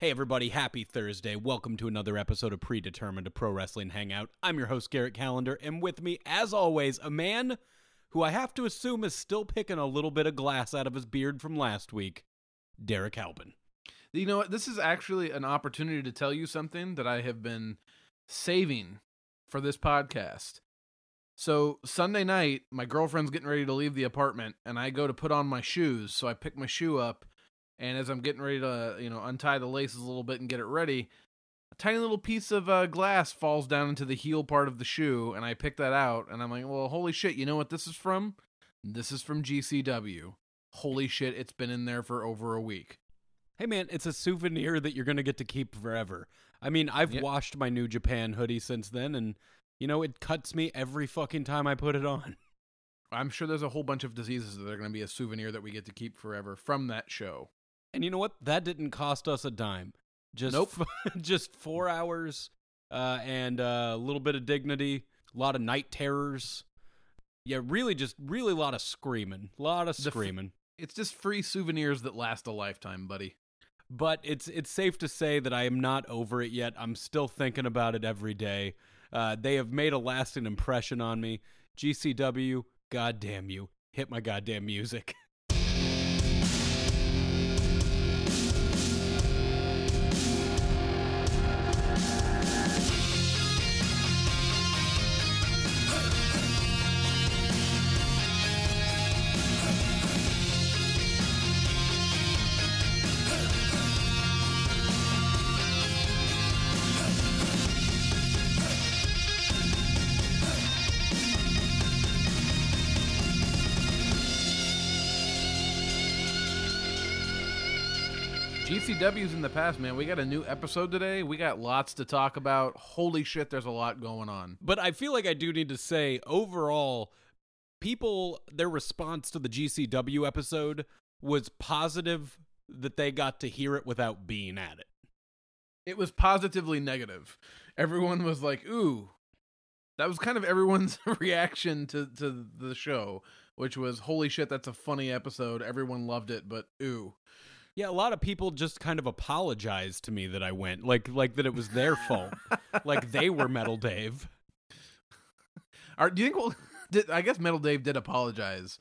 Hey, everybody, happy Thursday. Welcome to another episode of Predetermined, a pro wrestling hangout. I'm your host, Garrett Calendar, and with me, as always, a man who I have to assume is still picking a little bit of glass out of his beard from last week, Derrick Halpin. You know what? This is actually an opportunity to tell you something that I have been saving for this podcast. So, Sunday night, my girlfriend's getting ready to leave the apartment, and I go to put on my shoes. So, I pick my shoe up, and as I'm getting ready to, you know, untie the laces a little bit and get it ready, a tiny little piece of uh, glass falls down into the heel part of the shoe, and I pick that out, and I'm like, well, holy shit, you know what this is from? This is from GCW. Holy shit, it's been in there for over a week. Hey, man, it's a souvenir that you're going to get to keep forever. I mean, I've Yep. washed my New Japan hoodie since then, and, you know, it cuts me every fucking time I put it on. I'm sure there's a whole bunch of diseases that are going to be a souvenir that we get to keep forever from that show. And you know what? That didn't cost us a dime. Just Nope. just four hours uh, and uh, a little bit of dignity, a lot of night terrors. Yeah, really, just really a lot of screaming, a lot of The f- screaming. It's just free souvenirs that last a lifetime, buddy. but it's it's safe to say that I am not over it yet. I'm still thinking about it every day. Uh, they have made a lasting impression on me. GCW, goddamn you, hit my goddamn music. GCW's in the past, man. We got a new episode today. We got lots to talk about. Holy shit, there's a lot going on. But I feel like I do need to say overall, people their response to the GCW episode was positive that they got to hear it without being at it. It was positively negative. Everyone was like, ooh. That was kind of everyone's reaction to, to the show, which was, holy shit, that's a funny episode. Everyone loved it, but ooh. Yeah, a lot of people just kind of apologized to me that I went, like like that it was their fault, like they were Metal Dave. Are, do you think we'll? Did, I guess Metal Dave did apologize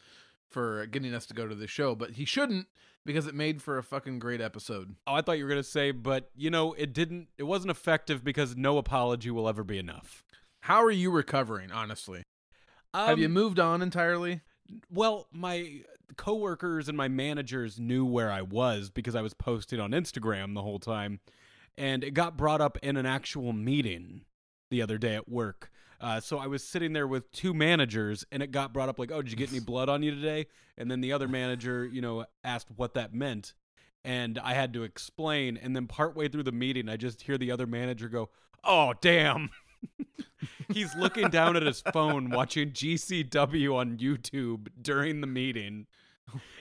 for getting us to go to the show, but he shouldn't because it made for a fucking great episode. Oh, I thought you were gonna say, but you know, it didn't. It wasn't effective because no apology will ever be enough. How are you recovering? Honestly, have you Um, moved on entirely? Well, my coworkers and my managers knew where I was because I was posted on Instagram the whole time, and it got brought up in an actual meeting the other day at work. Uh, so I was sitting there with two managers, and it got brought up like, "Oh, did you get any blood on you today?" And then the other manager, you know, asked what that meant, and I had to explain. And then partway through the meeting, I just hear the other manager go, "Oh, damn." He's looking down at his phone watching GCW on YouTube during the meeting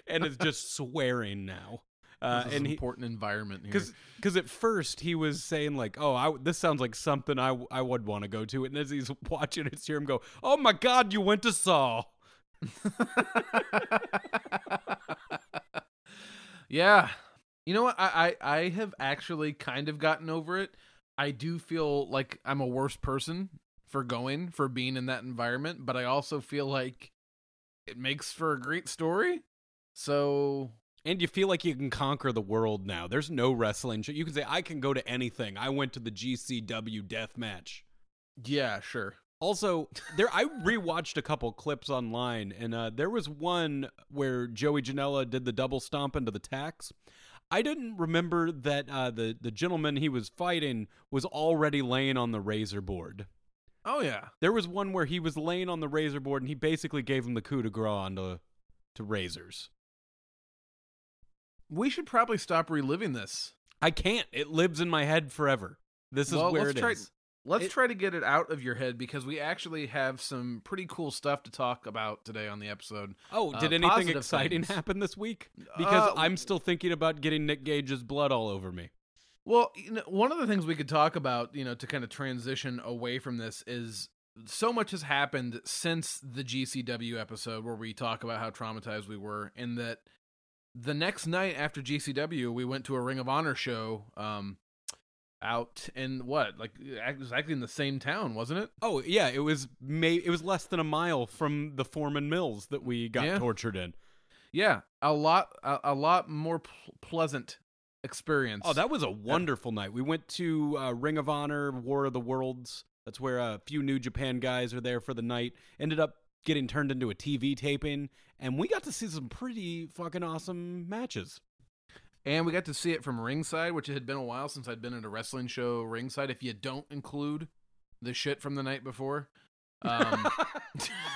and is just swearing now. Uh, this is and an he important environment here. because because at first he was saying like, "Oh, I, this sounds like something I I would want to go to," and as he's watching it, hear him go, "Oh my God, you went to Saw." yeah, you know what? I, I I have actually kind of gotten over it. I do feel like I'm a worse person for going for being in that environment, but I also feel like it makes for a great story. So And you feel like you can conquer the world now. There's no wrestling show. You can say, "I can go to anything." I went to the GCW death match. yeah, sure. Also, there I rewatched a couple clips online, and uh, there was one where Joey Janela did the double stomp into the tax. I didn't remember that uh, the the gentleman he was fighting was already laying on the razor board. Oh yeah. There was one where he was laying on the razor board, and he basically gave him the coup de grace onto to razors. We should probably stop reliving this. I can't. It lives in my head forever. This is Well, where it try- is. Let's It- try to get it out of your head because we actually have some pretty cool stuff to talk about today on the episode. Oh, uh, did anything exciting things. happen this week? Because Uh, I'm still thinking about getting Nick Gage's blood all over me. Well, you know, one of the things we could talk about, you know, to kind of transition away from this is so much has happened since the GCW episode where we talk about how traumatized we were, and that the next night after GCW, we went to a Ring of Honor show. Um, out in what like exactly in the same town, wasn't it? Oh yeah, it was may it was less than a mile from the Forman Mills that we got Yeah. tortured in. Yeah, a lot, a, a lot more pl- pleasant experience. Oh, that was a wonderful night. We went to uh, Ring of Honor, War of the Worlds. That's where a few New Japan guys are there for the night. Ended up getting turned into a TV taping, and we got to see some pretty fucking awesome matches. And we got to see it from ringside, which it had been a while since I'd been at a wrestling show ringside. If you don't include the shit from the night before, um,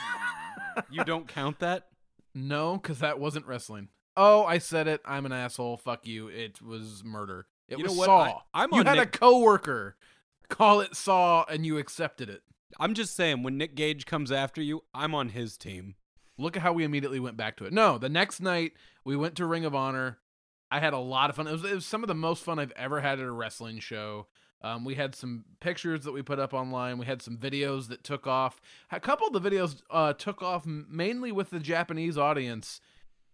you don't count that? no, because that wasn't wrestling. Oh, I said it. I'm an asshole. Fuck you. It was murder. It You was? Saw. I- I'm you had a Nick- coworker call it Saw, and you accepted it. I'm just saying, when Nick Gage comes after you, I'm on his team. Look at how we immediately went back to it. No, the next night we went to Ring of Honor. I had a lot of fun. It was, it was some of the most fun I've ever had at a wrestling show. Um, we had some pictures that we put up online. We had some videos that took off. A couple of the videos uh, took off mainly with the Japanese audience,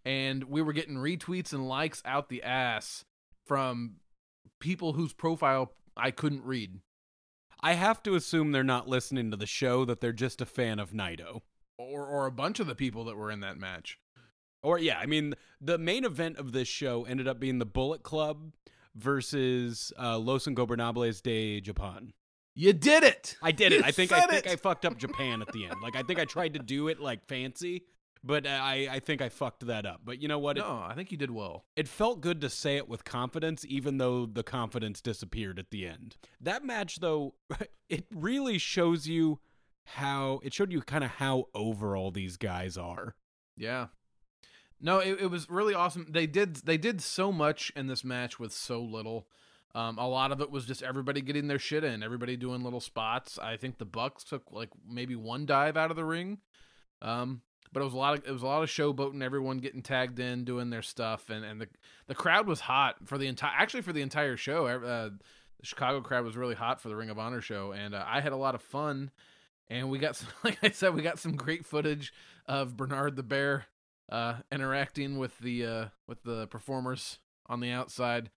and we were getting retweets and likes out the ass from people whose profile I couldn't read. I have to assume they're not listening to the show, that they're just a fan of Naito. Or, or a bunch of the people that were in that match. Or yeah, I mean, the main event of this show ended up being the Bullet Club versus uh, Los Ingobernables de Japan. You did it! I did it. You I think I said think it! I fucked up Japan at the end. Like I think I tried to do it like fancy, but I I think I fucked that up. But you know what? It, No, I think you did well. it felt good to say it with confidence, even though the confidence disappeared at the end. That match, though, it really shows you how it showed you kind of how over all these guys are. Yeah. No, it, it was really awesome. They did they did so much in this match with so little. Um, a lot of it was just everybody getting their shit in, everybody doing little spots. I think the Bucks took like maybe one dive out of the ring, um, but it was a lot of it was a lot of showboating, everyone getting tagged in, doing their stuff, and and the the crowd was hot for the entire actually for the entire show. Uh, the Chicago crowd was really hot for the Ring of Honor show, and uh, I had a lot of fun. And we got, some, like I said, we got some great footage of Bernard the Bear uh, interacting with the uh, with the performers on the outside.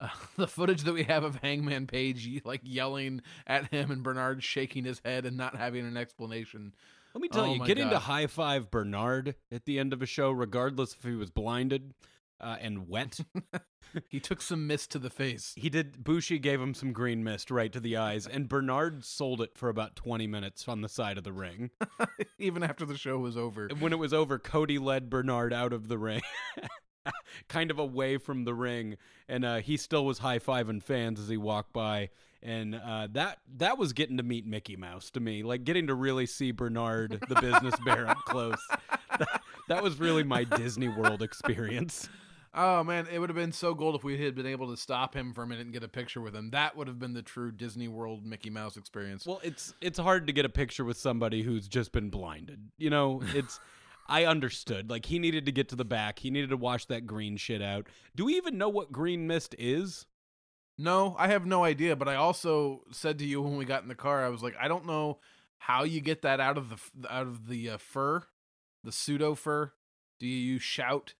Uh, the footage that we have of Hangman Page like yelling at him and Bernard shaking his head and not having an explanation. Let me tell Oh you, getting to high five Bernard at the end of a show, regardless if he was blinded uh, and wet, He took some mist to the face. he did. Bushi gave him some green mist right to the eyes, and Bernard sold it for about twenty minutes on the side of the ring. Even after the show was over. when it was over, Cody led Bernard out of the ring, kind of away from the ring, and uh, he still was high fiving fans as he walked by. And uh, that that was getting to meet Mickey Mouse to me, like getting to really see Bernard, the business bear, up close. That, that was really my Disney World experience. Oh man, it would have been so gold if we had been able to stop him for a minute and get a picture with him. That would have been the true Disney World Mickey Mouse experience. Well, it's it's hard to get a picture with somebody who's just been blinded. You know, it's I understood. Like he needed to get to the back. He needed to wash that green shit out. Do we even know what green mist is? No, I have no idea. But I also said to you when we got in the car, I was like, I don't know how you get that out of the out of the uh, fur, the pseudo fur. Do you use shout?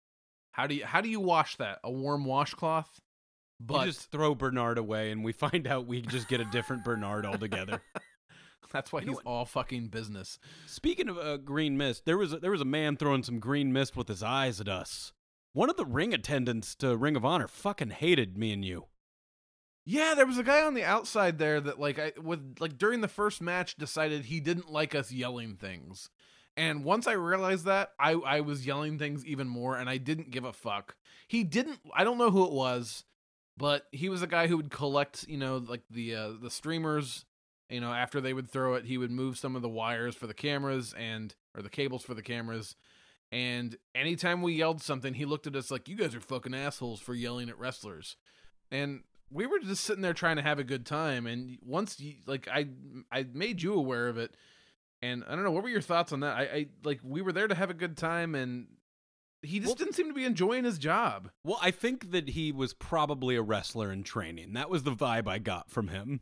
How do you how do you wash that? A warm washcloth? But But just throw Bernard away, and we find out we just get a different Bernard altogether. that's why You he's all fucking business. Speaking of uh, green mist, there was a, there was a man throwing some green mist with his eyes at us. One of the ring attendants to Ring of Honor fucking hated me and you. Yeah, there was a guy on the outside there that like I with like during the first match decided he didn't like us yelling things. And once I realized that, I I was yelling things even more and I didn't give a fuck. He didn't I don't know who it was, but he was a guy who would collect, you know, like the uh the streamers, you know, after they would throw it, he would move some of the wires for the cameras and or the cables for the cameras. And anytime we yelled something, he looked at us like, "You guys are fucking assholes for yelling at wrestlers." And we were just sitting there trying to have a good time and once you like i i made you aware of it and i don't know what were your thoughts on that i, I like we were there to have a good time and he just Well- didn't seem to be enjoying his job Well, I think that he was probably a wrestler in training. That was the vibe I got from him.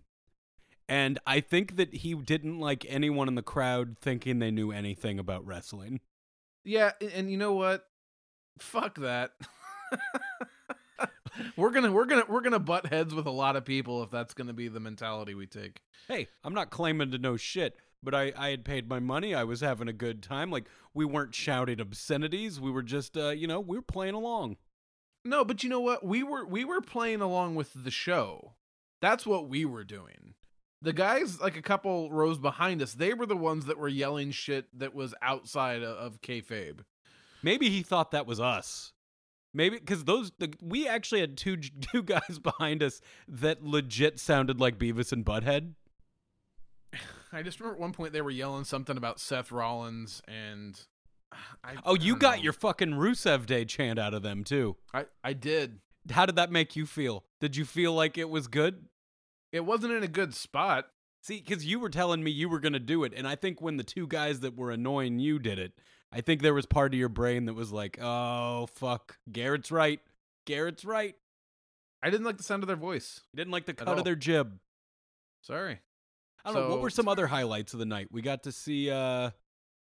And I think that he didn't like anyone in the crowd thinking they knew anything about wrestling. yeah and, and you know what fuck that we're gonna we're gonna we're gonna butt heads with a lot of people if that's gonna be the mentality we take. Hey, I'm not claiming to know shit, but I, I had paid my money. I was having a good time. Like, we weren't shouting obscenities. We were just, uh, you know, we were playing along. No, but you know what? We were we were playing along with the show. That's what we were doing. The guys, like a couple rows behind us, they were the ones that were yelling shit that was outside of, of kayfabe. Maybe he thought that was us. Maybe because those the, we actually had two two guys behind us that legit sounded like Beavis and Butthead. I just remember at one point they were yelling something about Seth Rollins and. I, Oh, you got know. your fucking Rusev Day chant out of them too. I I did. How did that make you feel? Did you feel like it was good? It wasn't in a good spot. See, because you were telling me you were going to do it. And I think when the two guys that were annoying you did it, I think there was part of your brain that was like, oh, fuck. Garrett's right. Garrett's right. I didn't like the sound of their voice. You didn't like the cut of their jib. Sorry. I don't know. What were some other highlights of the night? We got to see. uh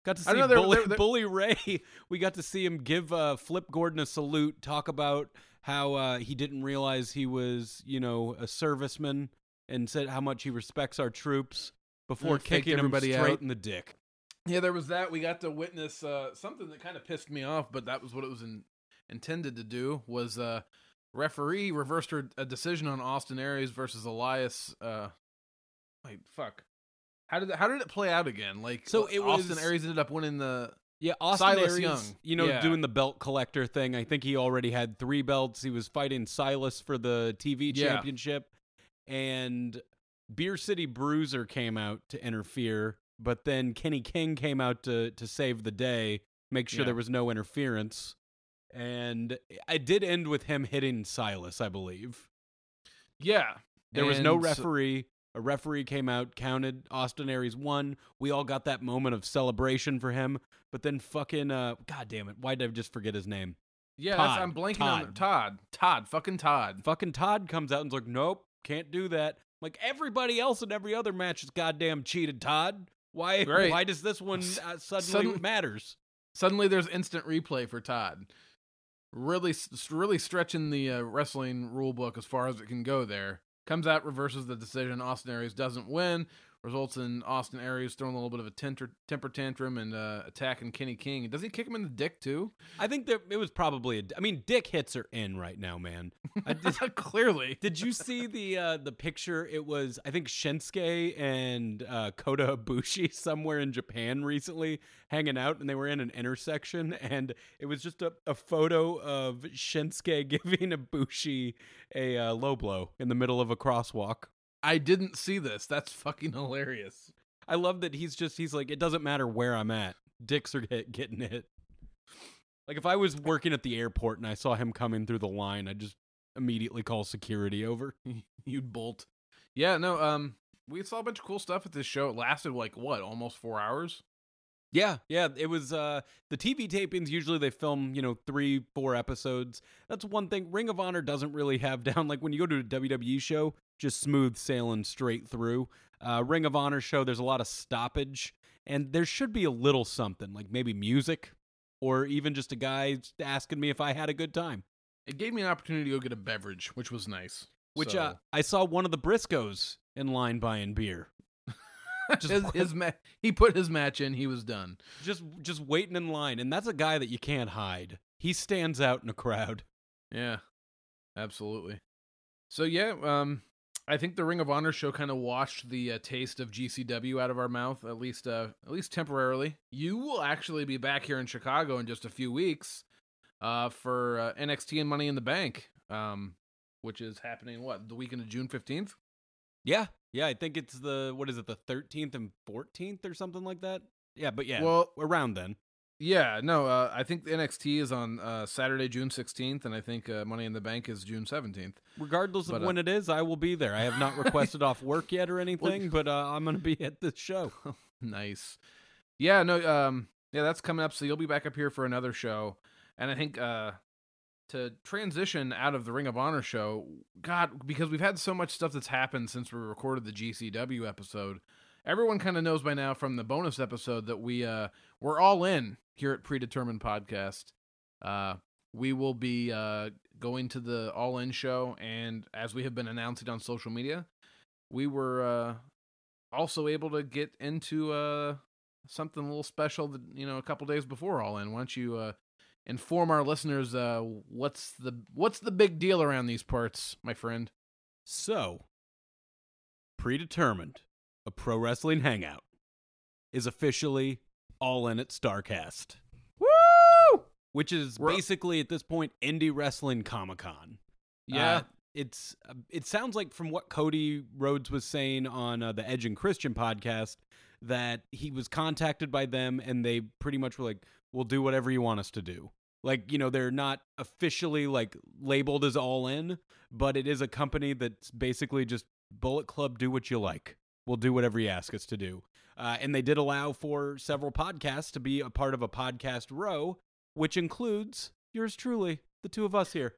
Got to see know, there- Bully, there- there- Bully Ray. We got to see him give uh, Flip Gordon a salute. Talk about how uh, he didn't realize he was, you know, a serviceman, and said how much he respects our troops before faked kicking everybody straight out. in the dick. Yeah, there was that. We got to witness uh, something that kind of pissed me off, but that was what it was in, intended to do. Was uh, referee reversed her, a decision on Austin Aries versus Silas. Uh, wait, fuck. How did it, how did it play out again? Like, So it Austin was- Aries ended up winning the. Yeah, Austin Silas Aries, Young. you know, Yeah. doing the belt collector thing. I think he already had three belts. He was fighting Silas for the TV Yeah. championship, and Beer City Bruiser came out to interfere, but then Kenny King came out to to save the day, make sure Yeah. there was no interference, and I did end with him hitting Silas, I believe. Yeah, There was no And referee. A referee came out, counted. Austin Aries won. We all got that moment of celebration for him. But then fucking, uh, god damn it, why did I just forget his name? yeah. That's, Todd. I'm blanking on Todd. Todd. Todd. Fucking Todd. Fucking Todd comes out and's like, nope, can't do that. Like everybody else in every other match is goddamn cheated. Todd, why? Right. Why does this one uh, suddenly Sudden- matters? Suddenly, there's instant replay for Todd. Really, really stretching the uh, wrestling rule book as far as it can go. There comes out, reverses the decision. Austin Aries doesn't win. Results in Austin Aries throwing a little bit of a temper, temper tantrum and uh, attacking Kenny King. Does he kick him in the dick too? I think that it was probably. A, I mean, dick hits are in right now, man. I just, Clearly, Did you see the uh, the picture? It was I think Shinsuke and uh, Kota Ibushi somewhere in Japan recently hanging out, and they were in an intersection, and it was just a, a photo of Shinsuke giving Ibushi a uh, low blow in the middle of a crosswalk. I didn't see this. That's fucking hilarious. I love that he's just he's like it doesn't matter where I'm at, dicks are hit, getting hit. Like if I was working at the airport and I saw him coming through the line, I'd just immediately call security over. You'd bolt. Yeah, no. Um, we saw a bunch of cool stuff at this show. It lasted like what, almost four hours. Yeah, yeah. It was uh the TV tapings usually they film, you know, three, four episodes. That's one thing Ring of Honor doesn't really have down. Like when you go to a WWE show, just smooth sailing straight through. Uh Ring of Honor show, there's a lot of stoppage. And there should be a little something, like maybe music, or even just a guy asking me if I had a good time. It gave me an opportunity to go get a beverage, which was nice. Which So- uh I saw one of the Briscoes in line buying beer. just his, his ma- he put his match in. He was done. just just waiting in line. And that's a guy that you can't hide. He stands out in a crowd. Yeah, absolutely. So yeah, um, I think the Ring of Honor show kind of washed the uh, taste of GCW out of our mouth, at least uh, at least temporarily. You will actually be back here in Chicago in just a few weeks, uh, for uh, NXT and Money in the Bank, um, which is happening what the weekend of June fifteenth. Yeah, yeah. I think it's the what is it, the thirteenth and fourteenth or something like that. Yeah, but yeah, Well, around then. Yeah, no, uh, I think the NXT is on uh, Saturday, June 16th, and I think uh, Money in the Bank is June 17th. Regardless of But, uh, when it is, I will be there. I have not requested off work yet or anything, but uh, I'm going to be at the show. nice. Yeah, no, um, yeah, that's coming up. So you'll be back up here for another show, and I think uh, to transition out of the Ring of Honor show, God, because we've had so much stuff that's happened since we recorded the GCW episode. Everyone kind of knows by now from the bonus episode that we uh we're all in here at Predetermined Podcast. Uh, we will be uh, going to the All In show, and as we have been announcing on social media, we were uh, also able to get into uh, something a little special. That, you know, a couple days before All In. Why don't you uh, inform our listeners uh, what's the what's the big deal around these parts, my friend? So, predetermined, a pro wrestling hangout is officially all in at Starrcast, Woo! which is We're- basically at this point indie wrestling Comic Con. Yeah. Uh, it's uh, it sounds like from what Cody Rhodes was saying on uh, the Edge and Christian podcast that he was contacted by them and they pretty much were like, "We'll do whatever you want us to do." Like you know, they're not officially like labeled as all in, but it is a company that's basically just Bullet Club. Do what you like. We'll do whatever you ask us to do. Uh, and they did allow for several podcasts to be a part of a podcast row, which includes yours truly, the two of us here.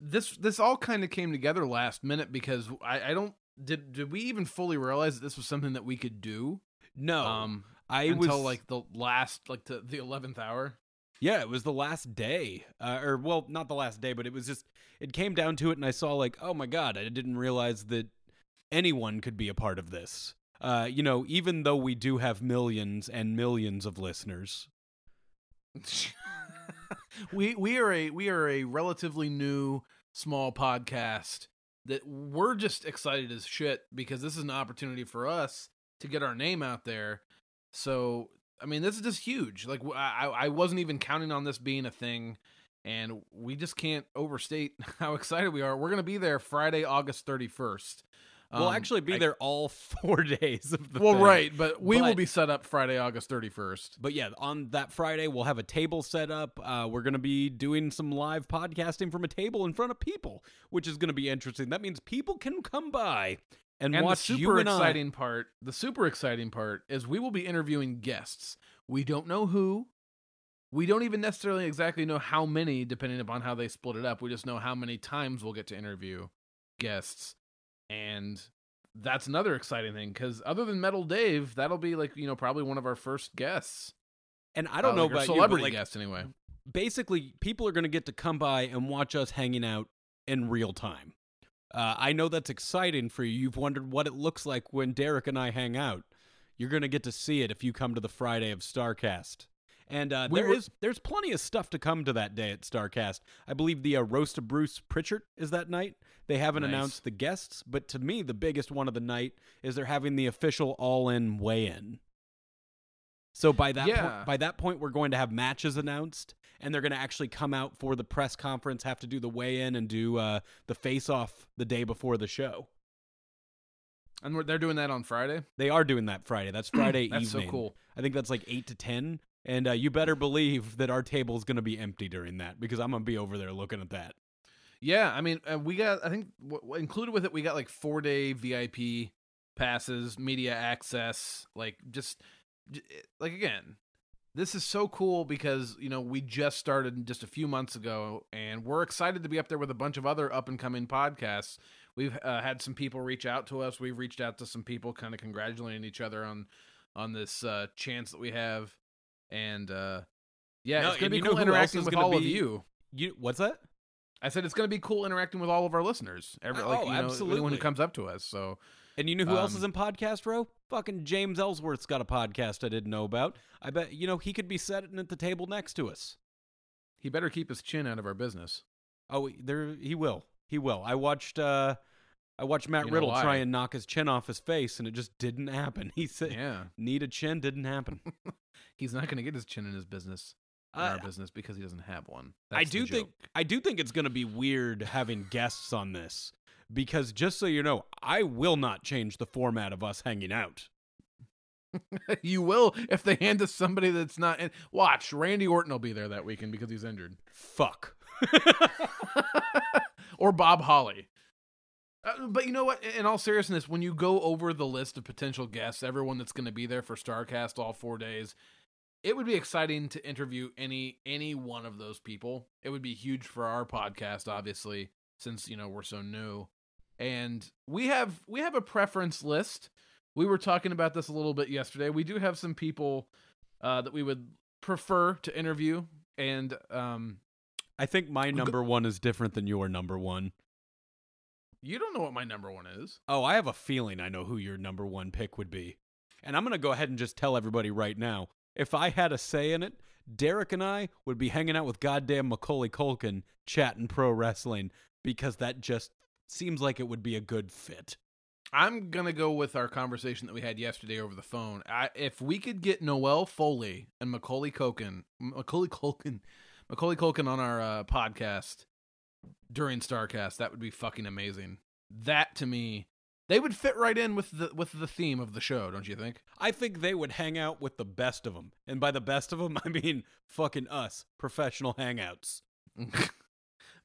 this this all kind of came together last minute because I, I don't did did we even fully realize that this was something that we could do No, um I until was like the last like the the eleventh hour. Yeah, it was the last day, uh, or well, not the last day, but it was just it came down to it, and I saw like, oh my god, I didn't realize that anyone could be a part of this uh, you know, even though we do have millions and millions of listeners, we we are a we are a relatively new small podcast that we're just excited as shit because this is an opportunity for us to get our name out there. So I mean, this is just huge. Like I I wasn't even counting on this being a thing. And we just can't overstate how excited we are. We're going to be there Friday, August 31st. Um, we'll actually be I, there all four days of the. Well, thing. right, but we but, will be set up Friday, August thirty first. But yeah, on that Friday we'll have a table set up. Uh, we're going to be doing some live podcasting from a table in front of people, which is going to be interesting. That means people can come by and, and watch. The super exciting I. part. The super exciting part is we will be interviewing guests. We don't know who. We don't even necessarily exactly know how many, depending upon how they split it up. We just know how many times we'll get to interview guests and that's another exciting thing because other than Metal Dave, that'll be like, you know, probably one of our first guests. And I don't Uh, know like about celebrity you, but like, guests anyway. basically people are going to get to come by and watch us hanging out in real time. Uh, I know that's exciting for you. You've wondered what it looks like when Derrick and I hang out. You're going to get to see it if you come to the Friday of Starrcast. And uh, there is there's plenty of stuff to come to that day at Starrcast. I believe the uh, roast of Bruce Pritchard is that night. They haven't Nice. announced the guests, but to me the biggest one of the night is they're having the official all-in weigh-in. So by that Yeah. point, by that point, we're going to have matches announced, and they're going to actually come out for the press conference, have to do the weigh-in, and do uh, the face-off the day before the show. And they're doing that on Friday. They are doing that Friday. That's Friday That's so cool. I think that's like eight to ten, and uh, you better believe that our table is going to be empty during that because I'm going to be over there looking at that. Yeah, I mean, uh, we got. I think w- included with it, we got like four day VIP passes, media access, like just j- eh, like again, this is so cool because you know we just started just a few months ago, and we're excited to be up there with a bunch of other up and coming podcasts. We've uh, had some people reach out to us. We've reached out to some people, kind of congratulating each other on on this uh, chance that we have, and uh, yeah, No, it's gonna be cool interacting with gonna all of you. You what's that? I said it's going to be cool interacting with all of our listeners. Every, like, Oh, you know, anyone who comes up to us. So And you know who else Um, is in podcast row? Fucking James Ellsworth's got a podcast I didn't know about. I bet you know he could be sitting at the table next to us. he better keep his chin out of our business. Oh, there he will. He will. I watched uh I watched Matt You know Riddle why. try and knock his chin off his face and it just didn't happen. He said Yeah, need a chin didn't happen. he's not going to get his chin in his business, in Uh, our business, because he doesn't have one. I That's the do think. I do think it's going to be weird having guests on this because just so you know, I will not change the format of us hanging out. you will if they hand us somebody that's not. In, watch, Randy Orton will be there that weekend because he's injured, Fuck. or Bob Holly. Uh, but you know what? In all seriousness, when you go over the list of potential guests, everyone that's going to be there for Starrcast all four days, it would be exciting to interview any any one of those people. It would be huge for our podcast, obviously, since you know we're so new, and we have we have a preference list. We were talking about this a little bit yesterday. We do have some people uh, that we would prefer to interview, and um, I think my number one is different than your number one. You don't know what my number one is. Oh, I have a feeling I know who your number one pick would be. And I'm going to go ahead and just tell everybody right now if I had a say in it, Derrick and I would be hanging out with goddamn Macaulay Culkin chatting pro wrestling because that just seems like it would be a good fit. I'm gonna go with our conversation that we had yesterday over the phone. I, if we could get Noelle Foley and Macaulay Culkin, Macaulay Culkin, Macaulay Culkin on our uh, podcast during Starrcast, that would be fucking amazing. That to me, they would fit right in with the with the theme of the show, don't you think? I think they would hang out with the best of them, and by the best of them, I mean fucking us, professional hangouts.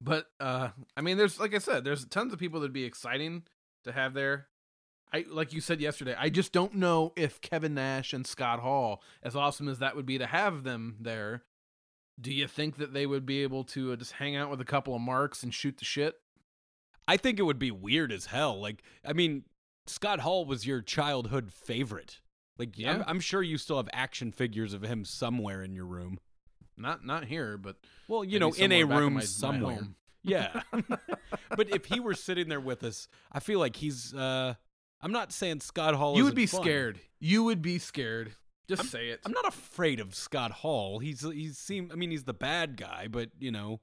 but uh, I mean, there's like I said, there's tons of people that'd be exciting to have there. I like you said yesterday. I just don't know if Kevin Nash and Scott Hall, as awesome as that would be to have them there, do you think that they would be able to uh, just hang out with a couple of marks and shoot the shit? I think it would be weird as hell. Like, I mean, Scott Hall was your childhood favorite. Like, yeah, I'm, I'm sure you still have action figures of him somewhere in your room. Not not here, but well, you know, in a room in my, somewhere. My yeah, but if he were sitting there with us, I feel like he's uh I'm not saying Scott Hall. You would be fun. scared. You would be scared. Just I'm, say it. I'm not afraid of Scott Hall. He's he's seem. I mean, he's the bad guy, but you know,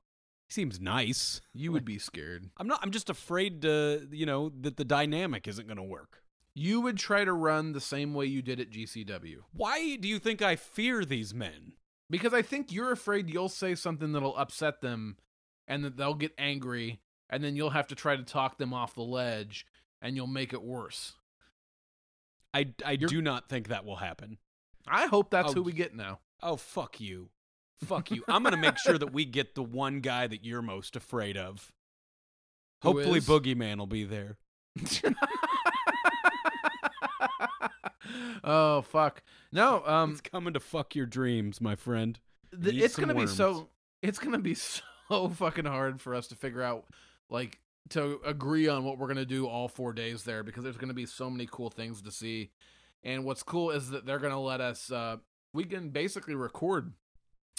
he seems nice. You would be scared. I'm not. I'm just afraid to. You know that the dynamic isn't going to work. You would try to run the same way you did at GCW. Why do you think I fear these men? Because I think you're afraid you'll say something that'll upset them, and that they'll get angry, and then you'll have to try to talk them off the ledge and you'll make it worse. I, I do not think that will happen. I hope that's oh, who we get now. Oh, fuck you. Fuck you. I'm going to make sure that we get the one guy that you're most afraid of. Who Hopefully, is? Boogeyman will be there. oh fuck no um it's coming to fuck your dreams my friend the, it's gonna worms. be so it's gonna be so fucking hard for us to figure out like to agree on what we're going to do all four days there because there's going to be so many cool things to see. And what's cool is that they're going to let us, uh, we can basically record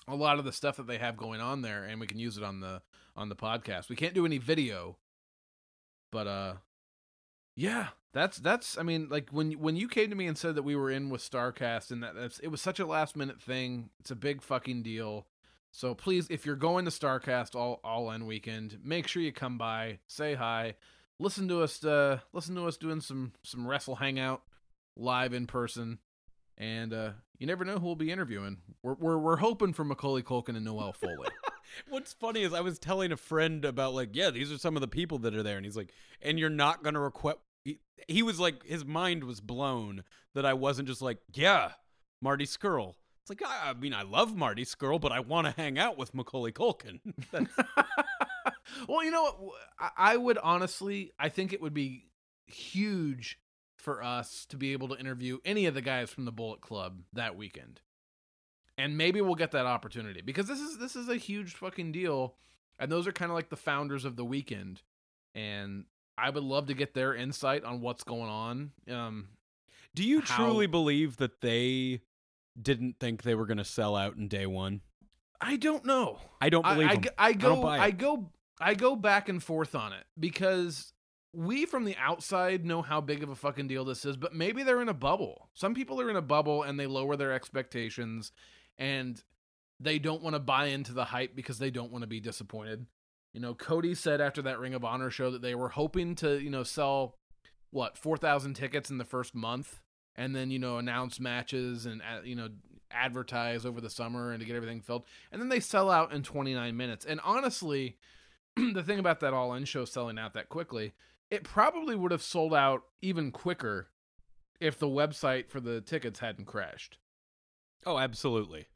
a lot of the stuff that they have going on there and we can use it on the on the podcast. We can't do any video. But uh yeah, that's that's I mean like when when you came to me and said that we were in with Starrcast and that that's it was such a last minute thing. It's a big fucking deal. So please, if you're going to Starrcast all all in weekend, make sure you come by, say hi, listen to us, uh, listen to us doing some some wrestle hangout live in person, and uh, you never know who we'll be interviewing. We're we're we're hoping for Macaulay Culkin and Noelle Foley. What's funny is I was telling a friend about like, yeah, these are some of the people that are there, and he's like, and you're not gonna request. He, he was like, his mind was blown that I wasn't just like, yeah, Marty Scurll it's like I, I mean I love Marty Scurll, but I want to hang out with Macaulay Culkin. well, you know what? I would honestly, I think it would be huge for us to be able to interview any of the guys from the Bullet Club that weekend. And maybe we'll get that opportunity because this is this is a huge fucking deal and those are kind of like the founders of the weekend and I would love to get their insight on what's going on. Um do you how... truly believe that they didn't think they were going to sell out in day one? I don't know. I don't believe I, I, I go. I, I go. I go back and forth on it because we from the outside know how big of a fucking deal this is, but maybe they're in a bubble. Some people are in a bubble and they lower their expectations and they don't want to buy into the hype because they don't want to be disappointed. You know, Cody said after that Ring of Honor show that they were hoping to, you know, sell what, 4,000 tickets in the first month and then you know announce matches and uh, you know advertise over the summer and to get everything filled and then they sell out in 29 minutes and honestly the thing about that all in show selling out that quickly it probably would have sold out even quicker if the website for the tickets hadn't crashed oh absolutely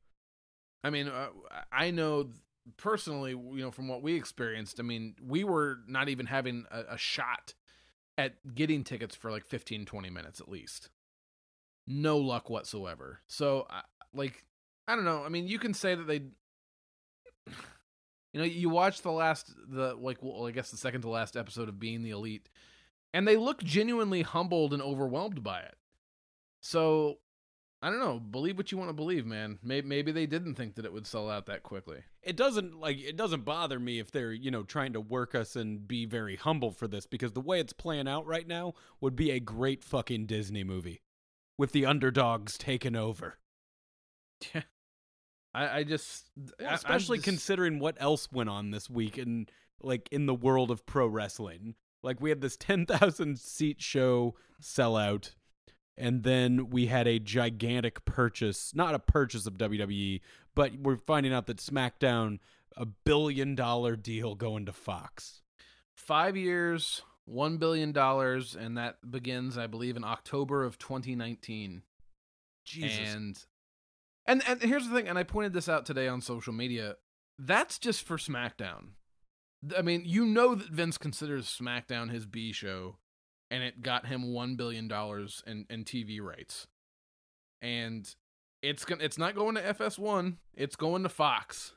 i mean uh, i know personally you know from what we experienced i mean we were not even having a, a shot at getting tickets for like 15 20 minutes at least no luck whatsoever. So, like, I don't know. I mean, you can say that they, you know, you watch the last, the like, well, I guess the second to last episode of Being the Elite, and they look genuinely humbled and overwhelmed by it. So, I don't know. Believe what you want to believe, man. Maybe, maybe they didn't think that it would sell out that quickly. It doesn't like it doesn't bother me if they're, you know, trying to work us and be very humble for this because the way it's playing out right now would be a great fucking Disney movie with the underdogs taking over. Yeah. I, I just, I'm Especially just- considering what else went on this week in like in the world of pro wrestling. Like we had this 10,000 seat show sellout and then we had a gigantic purchase, not a purchase of WWE, but we're finding out that SmackDown a billion dollar deal going to Fox. five years, one billion dollars, and that begins, I believe, in October of 2019. Jesus. And and and here's the thing, and I pointed this out today on social media. That's just for SmackDown. I mean, you know that Vince considers SmackDown his B show, and it got him one billion dollars in, in TV rights. And it's gonna it's not going to FS1, it's going to Fox.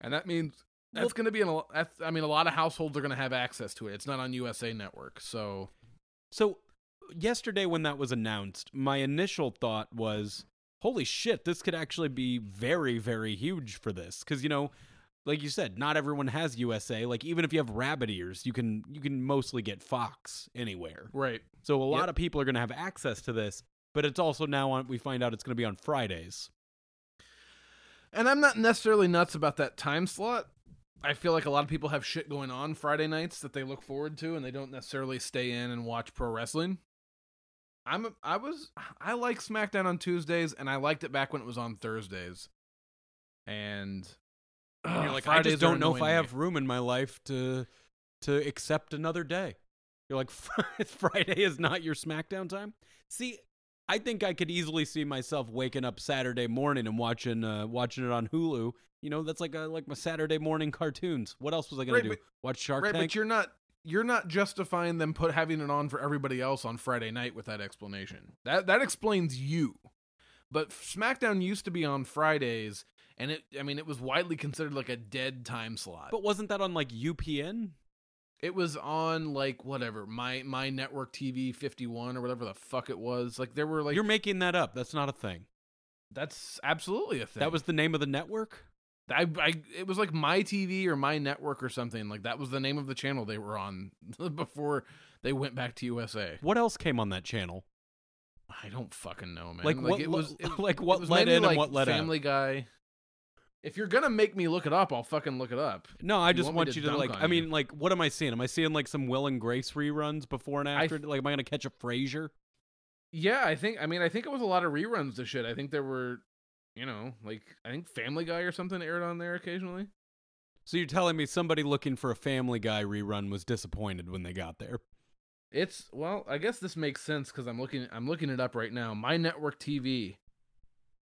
And that means that's Well- going to be in a that's, I mean a lot of households are going to have access to it. It's not on USA Network. So So yesterday when that was announced, my initial thought was, "Holy shit, this could actually be very very huge for this." Cuz you know, like you said, not everyone has USA. Like even if you have rabbit ears, you can you can mostly get Fox anywhere. right. So a lot Yep. of people are going to have access to this, but it's also now on we find out it's going to be on Fridays. And I'm not necessarily nuts about that time slot. I feel like a lot of people have shit going on Friday nights that they look forward to and they don't necessarily stay in and watch pro wrestling. I'm I was I like SmackDown on Tuesdays and I liked it back when it was on Thursdays. And you're like, I just don't know if I annoying me. have room in my life to to accept another day. You're like, Friday is not your SmackDown time. See, I think I could easily see myself waking up Saturday morning and watching uh, watching it on Hulu. You know, that's like a, like my Saturday morning cartoons. What else was I gonna Right, do? Watch Shark right, Tank? but you're not you're not justifying them put having it on for everybody else on Friday night with that explanation. That that explains you. But SmackDown used to be on Fridays, and it I mean it was widely considered like a dead time slot. But wasn't that on like UPN? it was on like whatever my my network TV 51 or whatever the fuck it was. Like there were like You're making that up. That's not a thing. that's absolutely a thing. That was the name of the network. I, I it was like my TV or my network or something. Like that was the name of the channel they were on before they went back to USA. What else came on that channel? I don't fucking know, man. Like, what it was it- like what was led in and like, what led out? Family Guy. If you're gonna make me look it up, I'll fucking look it up. No, I You just want want to you to like. I you. mean, like, what am I seeing? Am I seeing like some Will and Grace reruns before and I after? like, am I gonna catch a Frasier? Yeah, I think. I mean, I think it was a lot of reruns to shit. I think there were, you know, like I think Family Guy or something aired on there occasionally. So you're telling me somebody looking for a Family Guy rerun was disappointed when they got there? It's well, I guess this makes sense because I'm looking. I'm looking it up right now. My Network TV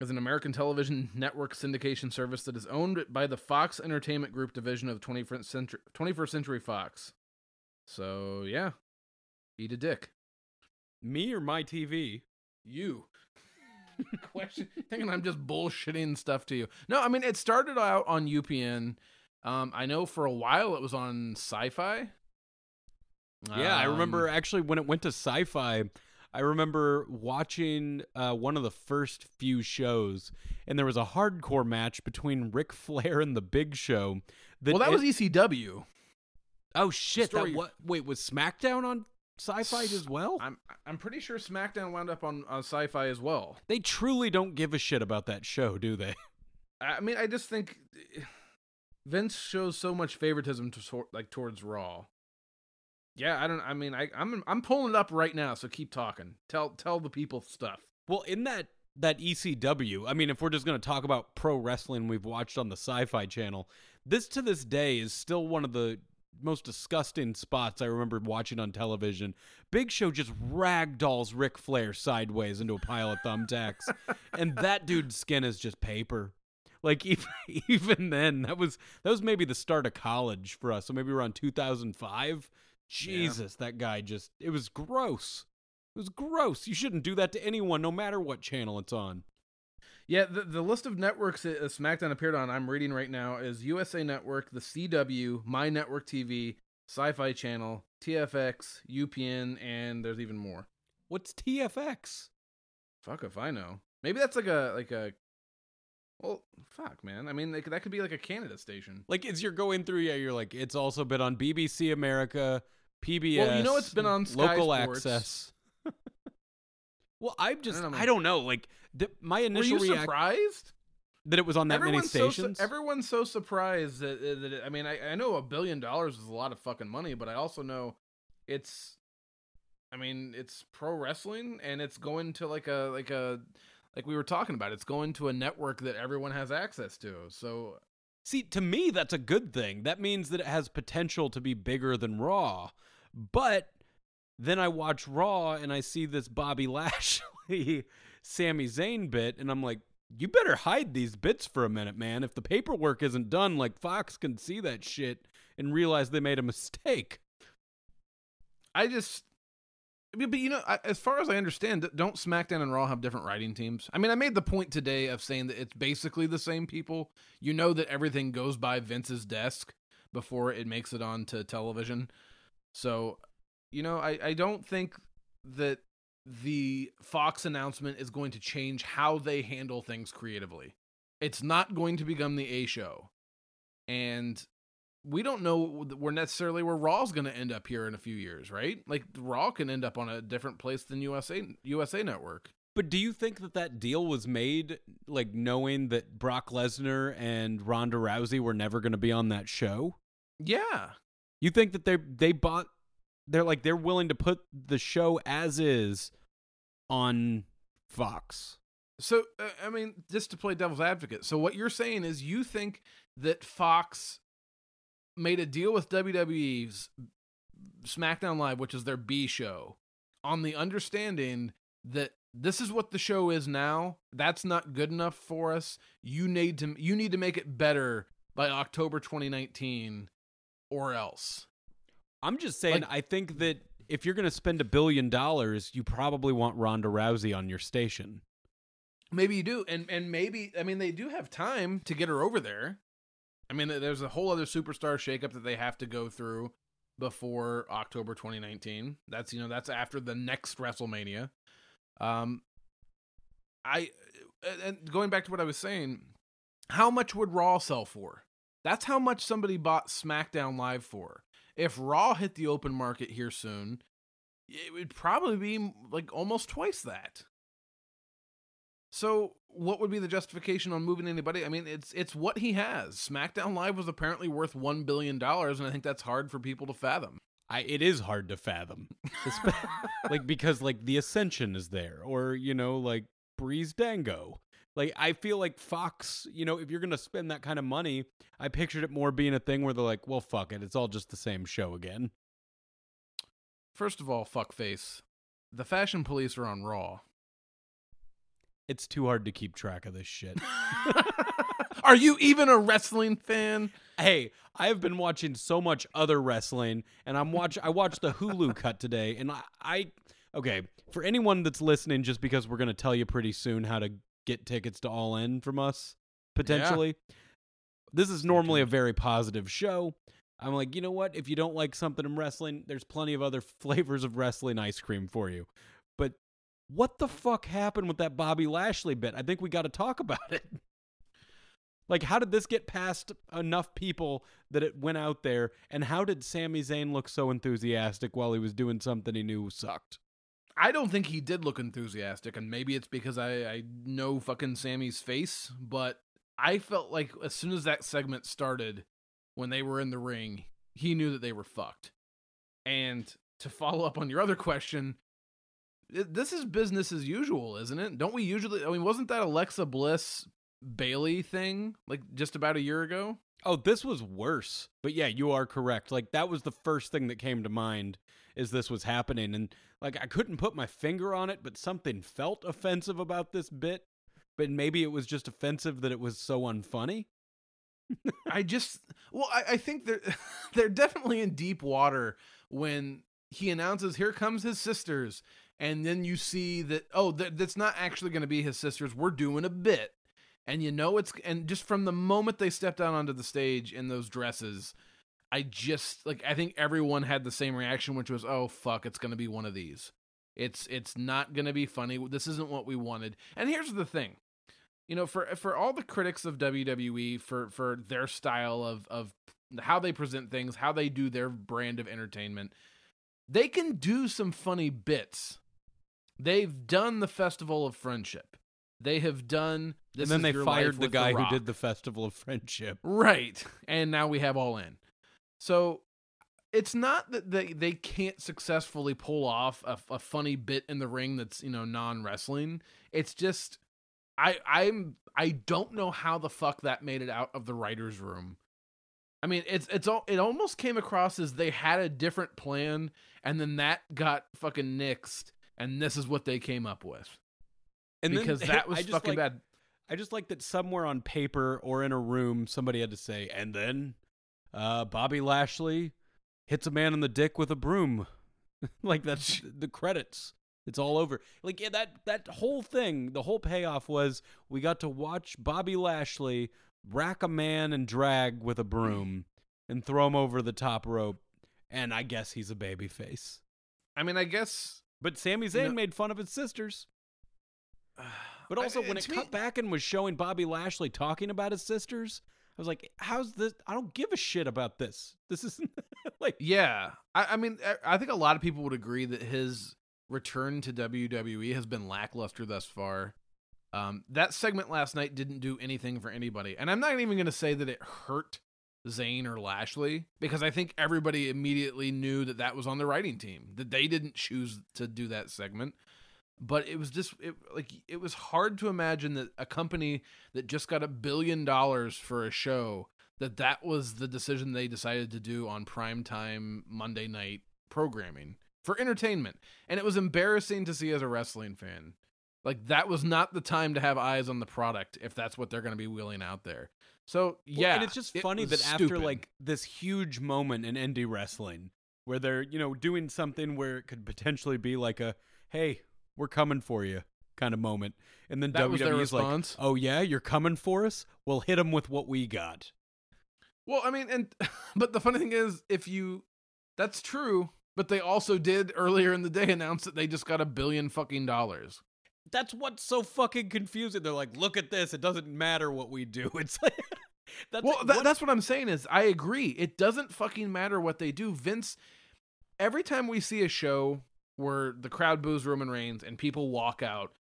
is an American television network syndication service that is owned by the Fox Entertainment Group division of 21st Century, 21st Century Fox. So yeah, eat a dick. Me or my TV? You. Question thinking I'm just bullshitting stuff to you. No, I mean it started out on UPN. Um, I know for a while it was on Sci-Fi. Yeah, I Um, remember actually when it went to Sci-Fi. I remember watching uh, one of the first few shows, and there was a hardcore match between Ric Flair and the Big Show. Well, that it- was ECW. oh shit! That what? Wait, was SmackDown on Sci-Fi as well? I'm I'm pretty sure SmackDown wound up on, on Sci-Fi as well. They truly don't give a shit about that show, do they? I mean, I just think eh, Vince shows so much favoritism to like towards Raw. Yeah, I don't. I mean, I, I'm I'm pulling it up right now, so keep talking. Tell tell the people stuff. Well, in that that ECW, I mean, if we're just going to talk about pro wrestling we've watched on the Sci-Fi Channel, this to this day is still one of the most disgusting spots I remember watching on television. Big Show just ragdolls Ric Flair sideways into a pile of thumbtacks, and that dude's skin is just paper. Like even even then, that was that was maybe the start of college for us. So maybe around 2005. Jesus, that guy just it was gross. It was gross. You shouldn't do that to anyone, no matter what channel it's on. Yeah, the, the list of networks that uh, SmackDown appeared on, I'm reading right now, is USA Network, the CW, My Network TV, Sci Fi Channel, TFX, UPN, and there's even more. What's TFX? Fuck if I know. Maybe that's like a like a. Well, fuck, man. I mean, like, that could be like a Canada station. Like as you're going through, yeah, you're like, it's also been on BBC America, PBS. Well, you know it's been on Sky local Sports. access. well, I'm just, I don't don't know, know. Like the, my Were initial you reaction surprised? that it was on that many everyone's so su- stations. everyone's so surprised that, that it, I mean, I, I know a billion dollars is a lot of fucking money, but I also know it's, I mean, it's pro wrestling and it's going to like a like a like we were talking about. It's going to a network that everyone has access to. So See, to me, that's a good thing. That means that it has potential to be bigger than Raw. But then I watch Raw and I see this Bobby Lashley, Sami Zayn bit, and I'm like, you better hide these bits for a minute, man. If the paperwork isn't done, like Fox can see that shit and realize they made a mistake. I just. But you know, as far as I understand, don't SmackDown and Raw have different writing teams? I mean, I made the point today of saying that it's basically the same people. You know that everything goes by Vince's desk before it makes it onto television. So, you know, I, I don't think that the Fox announcement is going to change how they handle things creatively. It's not going to become the A show. And we don't know where necessarily where Raw's going to end up here in a few years, right? Like Raw can end up on a different place than USA USA Network. But do you think that that deal was made, like knowing that Brock Lesnar and Ronda Rousey were never going to be on that show? Yeah. You think that they they bought they're like they're willing to put the show as is on Fox. So uh, I mean, just to play devil's advocate. So what you're saying is you think that Fox made a deal with WWE's SmackDown Live, which is their B show, on the understanding that this is what the show is now. That's not good enough for us. You need to you need to make it better by October 2019 or else. I'm just saying Like- I think that if you're going to spend a billion dollars, you probably want Ronda Rousey on your station. Maybe you do, and and maybe I mean they do have time to get her over there. I mean, there's a whole other superstar shakeup that they have to go through before October 2019. That's you know that's after the next WrestleMania. Um, I and going back to what I was saying, how much would Raw sell for? That's how much somebody bought SmackDown Live for. If Raw hit the open market here soon, it would probably be like almost twice that. So, what would be the justification on moving anybody? I mean, it's it's what he has. SmackDown Live was apparently worth one billion dollars, and I think that's hard for people to fathom. I it is hard to fathom. Like because like the Ascension is there or you know like Breezango. Like I feel like Fox, you know, if you're going to spend that kind of money, I pictured it more being a thing where they're like, "Well, fuck it. It's all just the same show again." First of all, fuckface, the Fashion Police are on Raw. It's too hard to keep track of this shit. are you even a wrestling fan? hey, I have been watching so much other wrestling, and I'm watch. I watched the Hulu cut today, and I, I okay for anyone that's listening, just because we're gonna tell you pretty soon how to get tickets to All In from us potentially. This is normally a very positive show. I'm like, you know what? If you don't like something in wrestling, there's plenty of other flavors of wrestling ice cream for you. But what the fuck happened with that Bobby Lashley bit? I think we got to talk about it. Like, how did this get past enough people that it went out there? And how did Sami Zayn look so enthusiastic while he was doing something he knew sucked? I don't think he did look enthusiastic, and maybe it's because I, I know fucking Sammy's face, but I felt like as soon as that segment started, when they were in the ring, he knew that they were fucked. And to follow up on your other question, this is business as usual, isn't it? Don't we usually? I mean, wasn't that Alexa Bliss Bayley thing like just about a year ago? Oh, this was worse. But yeah, you are correct. Like, that was the first thing that came to mind is this was happening. And like, I couldn't put my finger on it, but something felt offensive about this bit. But maybe it was just offensive that it was so unfunny. I just well, I, I think they're they're definitely in deep water when he announces, "Here comes his sisters," and then you see that oh, that, that's not actually going to be his sisters. We're doing a bit, and you know it's and just from the moment they stepped out onto the stage in those dresses, I just like I think everyone had the same reaction, which was, "Oh fuck, it's to be one of these." It's it's not to be funny. This isn't what we wanted. And here's the thing. You know, for for all the critics of WWE for for their style of of how they present things, how they do their brand of entertainment, they can do some funny bits. They've done the Festival of Friendship. They have done this. and then they fired the guy the who did the Festival of Friendship. Right. And now we have All In. So it's not that they, they can't successfully pull off a, a funny bit in the ring that's, you know, non wrestling. It's just I I'm I don't know how the fuck that made it out of the writers' room. I mean, it's it's all it almost came across as they had a different plan, and then that got fucking nixed, and this is what they came up with. And because then, that was fucking like, bad. I just like that somewhere on paper or in a room, somebody had to say, and then uh, Bobby Lashley hits a man in the dick with a broom. like that's the credits. It's all over. Like yeah, that that whole thing, the whole payoff was we got to watch Bobby Lashley rack a man and drag with a broom and throw him over the top rope, and I guess he's a baby face. I mean, I guess. But Sami Zayn made fun of his sisters. But also, I, when it cut back and was showing Bobby Lashley talking about his sisters, I was like, "How's this? I don't give a shit about this. This isn't like." Yeah, I, I mean, I, I think a lot of people would agree that his return to WWE has been lackluster thus far. Um, that segment last night didn't do anything for anybody, and I'm not even going to say that it hurt Zayn or Lashley because I think everybody immediately knew that that was on the writing team that they didn't choose to do that segment. But it was just it, like it was hard to imagine that a company that just got a billion dollars for a show that that was the decision they decided to do on primetime Monday night programming for entertainment. And it was embarrassing to see as a wrestling fan. Like that was not the time to have eyes on the product if that's what they're going to be wheeling out there. So yeah, well, and it's just funny that stupid. after like this huge moment in indie wrestling where they're you know doing something where it could potentially be like a hey we're coming for you kind of moment, and then that WWE's like oh yeah you're coming for us, we'll hit them with what we got. Well, I mean, and but the funny thing is, if you that's true, but they also did earlier in the day announce that they just got a billion fucking dollars. That's what's so fucking confusing. They're like, look at this. It doesn't matter what we do. It's like. that's well, what... that's what I'm saying is I agree. It doesn't fucking matter what they do. Vince, every time we see a show where the crowd boos Roman Reigns and people walk out,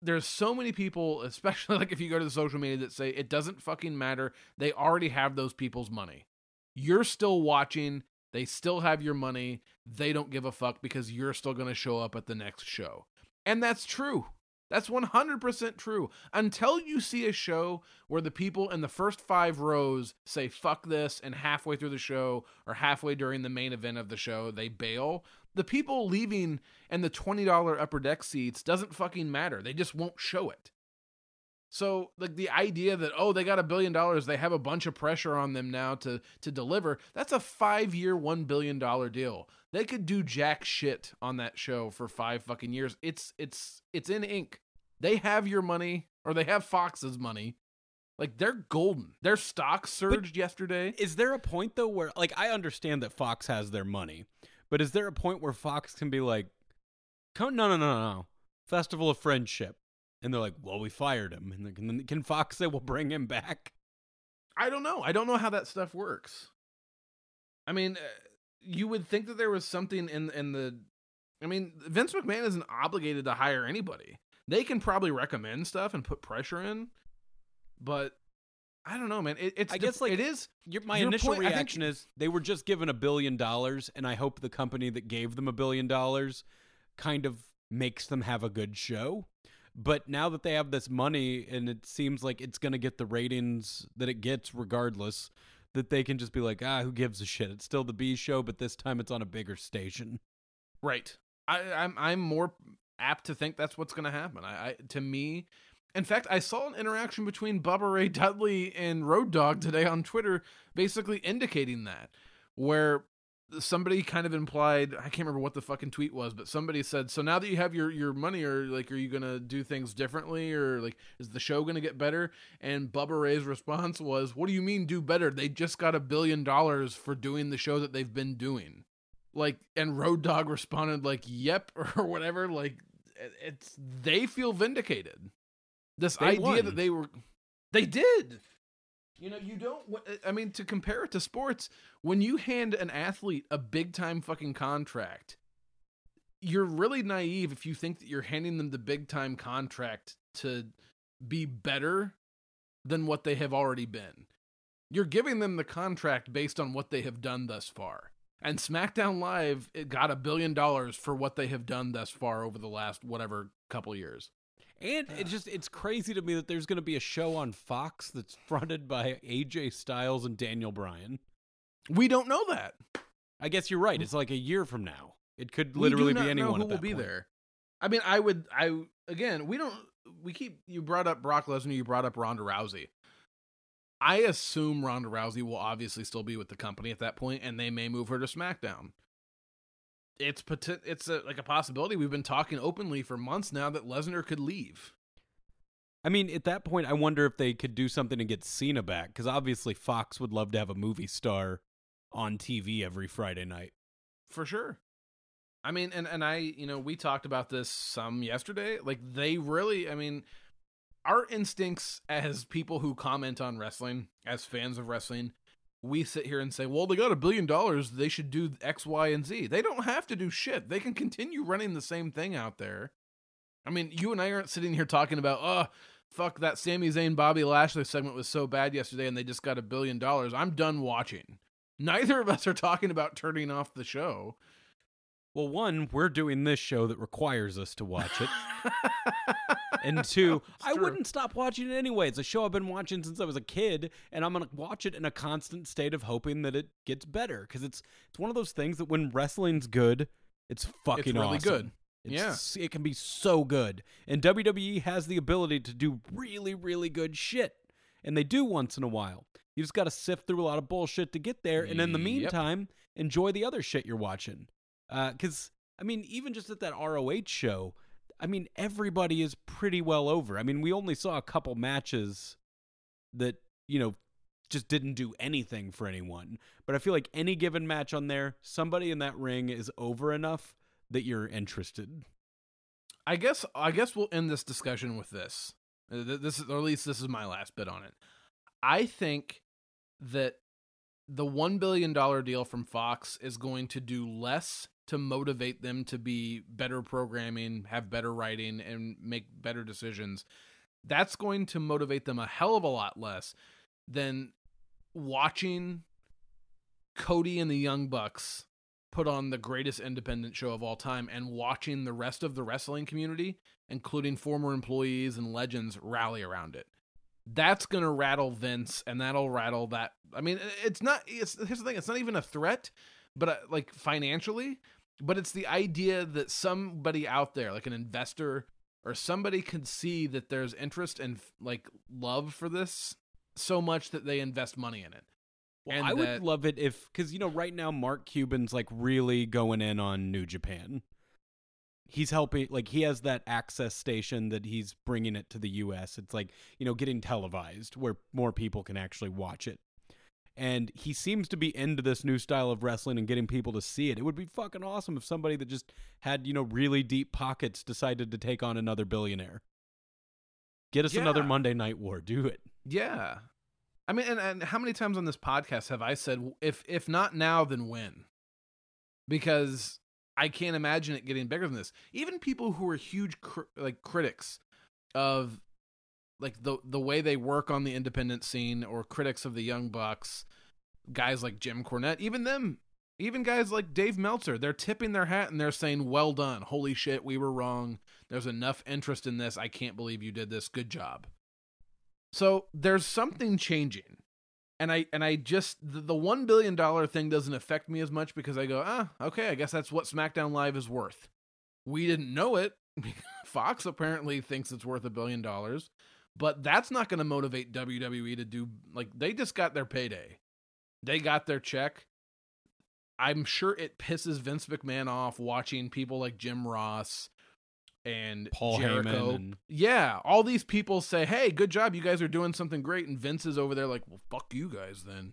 there's so many people, especially like if you go to the social media that say it doesn't fucking matter. They already have those people's money. You're still watching. They still have your money. They don't give a fuck because you're still going to show up at the next show. And that's true. That's 100% true. Until you see a show where the people in the first five rows say, fuck this, and halfway through the show or halfway during the main event of the show, they bail, the people leaving and the $20 upper deck seats doesn't fucking matter. They just won't show it. So like the idea that oh they got a billion dollars they have a bunch of pressure on them now to to deliver that's a 5 year 1 billion dollar deal. They could do jack shit on that show for 5 fucking years. It's it's it's in ink. They have your money or they have Fox's money. Like they're golden. Their stock surged but yesterday. Is there a point though where like I understand that Fox has their money, but is there a point where Fox can be like, "No, no, no, no, no. Festival of Friendship and they're like, "Well, we fired him." And then can Fox say, "We'll bring him back"? I don't know. I don't know how that stuff works. I mean, uh, you would think that there was something in in the. I mean, Vince McMahon isn't obligated to hire anybody. They can probably recommend stuff and put pressure in, but I don't know, man. It, it's I guess like it is. Your, my your initial point, reaction think, is they were just given a billion dollars, and I hope the company that gave them a billion dollars kind of makes them have a good show. But now that they have this money and it seems like it's going to get the ratings that it gets regardless, that they can just be like, ah, who gives a shit? It's still the B show, but this time it's on a bigger station. Right. I, I'm I'm more apt to think that's what's going to happen. I, I to me, in fact, I saw an interaction between Bubba Ray Dudley and Road Dog today on Twitter, basically indicating that, where somebody kind of implied I can't remember what the fucking tweet was, but somebody said, "So now that you have your your money, or like, are you gonna do things differently, or like, is the show gonna get better?" And Bubba Ray's response was, "What do you mean do better? They just got a billion dollars for doing the show that they've been doing." Like, and Road Dog responded like, "Yep" or whatever. Like, it's they feel vindicated. This They idea won. that they were, they did. You know, you don't. Uh, I mean, to compare it to sports, when you hand an athlete a big time fucking contract, you're really naive if you think that you're handing them the big time contract to be better than what they have already been. You're giving them the contract based on what they have done thus far. And SmackDown Live it got a billion dollars for what they have done thus far over the last whatever couple years. And it's just it's crazy to me that there's going to be a show on Fox that's fronted by AJ Styles and Daniel Bryan. We don't know that. I guess you're right. It's like a year from now. It could literally be anyone know who at will that be point. there. I mean, I would. I again, we don't. We keep. You brought up Brock Lesnar. You brought up Ronda Rousey. I assume Ronda Rousey will obviously still be with the company at that point, and they may move her to SmackDown. It's It's a, like a possibility. We've been talking openly for months now that Lesnar could leave. I mean, at that point, I wonder if they could do something to get Cena back because obviously Fox would love to have a movie star on TV every Friday night. for sure. I mean, and and I, you know, we talked about this some yesterday. Like they really, I mean, our instincts as people who comment on wrestling, as fans of wrestling, we sit here and say, "Well, they got a billion dollars, they should do X, Y, and Z." They don't have to do shit. They can continue running the same thing out there. I mean, you and I aren't sitting here talking about, "Oh, fuck that Sami Zayn Bobby Lashley segment was so bad yesterday and they just got a billion dollars." I'm done watching. Neither of us are talking about turning off the show. Well, one, we're doing this show that requires us to watch it. And two, It's I wouldn't stop watching it anyway. It's a show I've been watching since I was a kid, and I'm gonna watch it in a constant state of hoping that it gets better because it's it's one of those things that when wrestling's good, it's fucking really awesome. good. It's, Yeah. it can be so good, and WWE has the ability to do really, really good shit, and they do once in a while. You just got to sift through a lot of bullshit to get there, and in the Yep. meantime, enjoy the other shit you're watching. Because I mean, even just at that ROH show, I mean, everybody is pretty well over. I mean, we only saw a couple matches that, you know, just didn't do anything for anyone. But I feel like any given match on there, somebody in that ring is over enough that you're interested. I guess I guess we'll end this discussion with this. Uh, This is or at least this is my last bit on it. I think that the 1 billion dollar deal from Fox is going to do less to motivate them to be better programming, have better writing and make better decisions. That's going to motivate them a hell of a lot less than watching Cody and the Young Bucks put on the greatest independent show of all time and watching the rest of the wrestling community, including former employees and legends, rally around it. That's going to rattle Vince and that'll rattle that. I mean, it's not, it's, here's the thing, it's not even a threat, but uh, like financially, but it's the idea that somebody out there, like an investor or somebody could see that there's interest and like love for this so much that they invest money in it. Well, And I would love it if, because, you know, right now, Mark Cuban's like really going in on New Japan. He's helping, like, he has that access station that he's bringing it to the US. It's like, you know, getting televised where more people can actually watch it. And he seems to be into this new style of wrestling and getting people to see it. It would be fucking awesome if somebody that just had, you know, really deep pockets decided to take on another billionaire. Get us another Monday Night War. Do it. Yeah. I mean, and, and how many times on this podcast have I said, if if not now, then when? Because I can't imagine it getting bigger than this. Even people who are huge cr- like critics of like the the way they work on the independent scene, or critics of the Young Bucks, guys like Jim Cornette, even them, even guys like Dave Meltzer, they're tipping their hat and they're saying, "Well done, holy shit, we were wrong. There's enough interest in this. I can't believe you did this. Good job." So there's something changing. And I and I just the, the one billion dollar thing doesn't affect me as much because I go, ah, okay, I guess that's what SmackDown Live is worth. We didn't know it. Fox apparently thinks it's worth a billion dollars, but that's not going to motivate WWE to do like they just got their payday. They got their check. I'm sure it pisses Vince McMahon off watching people like Jim Ross and Paul Jericho. Heyman and- Yeah, all these people say, "Hey, good job, you guys are doing something great," and Vince is over there like, "Well, fuck you guys then."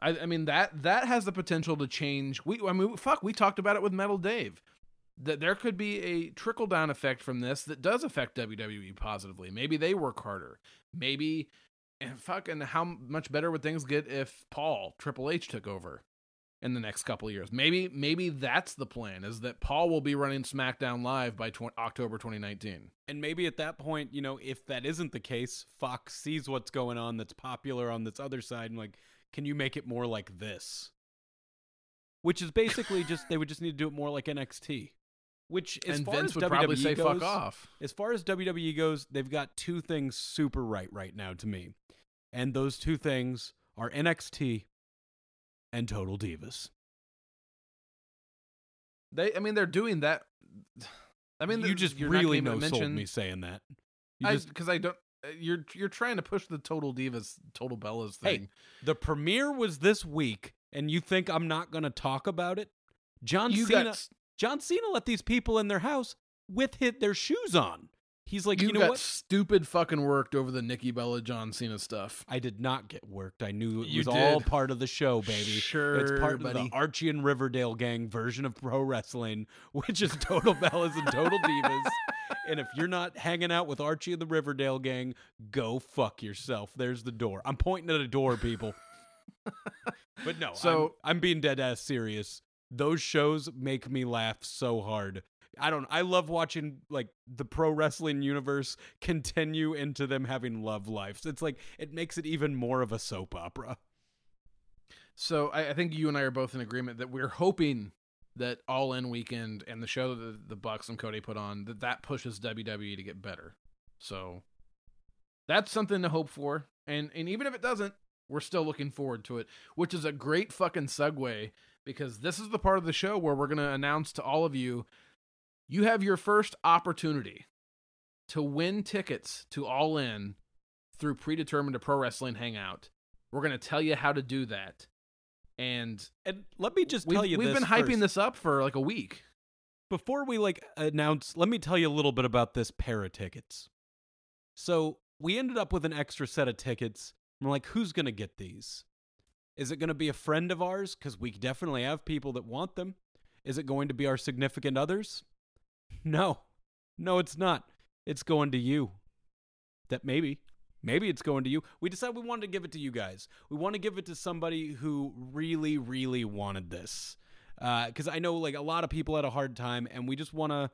I, I mean that that has the potential to change. We I mean fuck, we talked about it with Metal Dave. That there could be a trickle down effect from this that does affect WWE positively. Maybe they work harder. Maybe and fucking how much better would things get if Paul Triple H took over in the next couple years? Maybe maybe that's the plan is that Paul will be running SmackDown Live by tw- October 2019. And maybe at that point, you know, if that isn't the case, Fox sees what's going on that's popular on this other side and like, can you make it more like this? Which is basically just they would just need to do it more like NXT. Which as and far Vince as would WWE probably say goes, fuck off. as far as WWE goes, they've got two things super right right now to me. And those two things are NXT and Total Divas. They I mean they're doing that I mean you just really no sold me saying that. You I because I don't. uh, You're you're trying to push the total divas, total Bellas Hey, thing. the premiere was this week, and you think I'm not going to talk about it? John you Cena. got John Cena let these people in their house with hit their shoes on. He's like, you, you, know got what? stupid fucking worked over the Nikki Bella John Cena stuff. I did not get worked. I knew it You was all part of the show, baby. Sure, it's part of the Archie and Riverdale gang version of pro wrestling, which is Total Bellas and Total Divas. and if you're not hanging out with Archie and the Riverdale gang, go fuck yourself. There's the door. I'm pointing at a door, people. but no, So- I'm, I'm being dead ass serious. Those shows make me laugh so hard. I don't. I love watching like the pro wrestling universe continue into them having love lives. It's like it makes it even more of a soap opera. So I, I think you and I are both in agreement that we're hoping that All In Weekend and the show that the, the Bucks and Cody put on that that pushes WWE to get better. So that's something to hope for. And and even if it doesn't, we're still looking forward to it, which is a great fucking segue because this is the part of the show where we're going to announce to all of you you have your first opportunity to win tickets to All In through predetermined to pro wrestling hangout. We're going to tell you how to do that. And And let me just tell you we've been hyping first. this up for like a week. before we like announce let me tell you a little bit about this pair of tickets so we ended up with an extra set of tickets we're like who's gonna get these is it gonna be a friend of ours? Because we definitely have people that want them. Is it going to be our significant others? No. No it's not. It's going to you. That maybe maybe it's going to you. We decided we wanted to give it to you guys. We want to give it to somebody who really really wanted this. Uh, because I know like a lot of people had a hard time, and we just want to.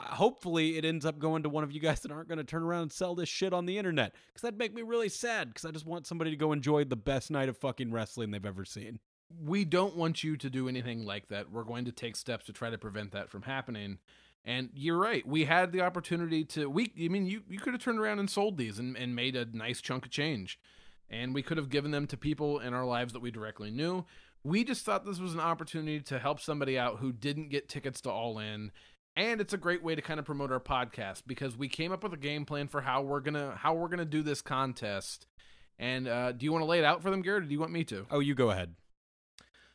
Hopefully, it ends up going to one of you guys that aren't going to turn around and sell this shit on the internet. Because that'd make me really sad. Because I just want somebody to go enjoy the best night of fucking wrestling they've ever seen. We don't want you to do anything like that. We're going to take steps to try to prevent that from happening. And you're right. We had the opportunity to we I mean you you could have turned around and sold these and, and made a nice chunk of change. And we could have given them to people in our lives that we directly knew. We just thought this was an opportunity to help somebody out who didn't get tickets to All In. And it's a great way to kind of promote our podcast because we came up with a game plan for how we're gonna how we're gonna do this contest. And uh, do you want to lay it out for them, Garrett, or do you want me to? Oh, you go ahead.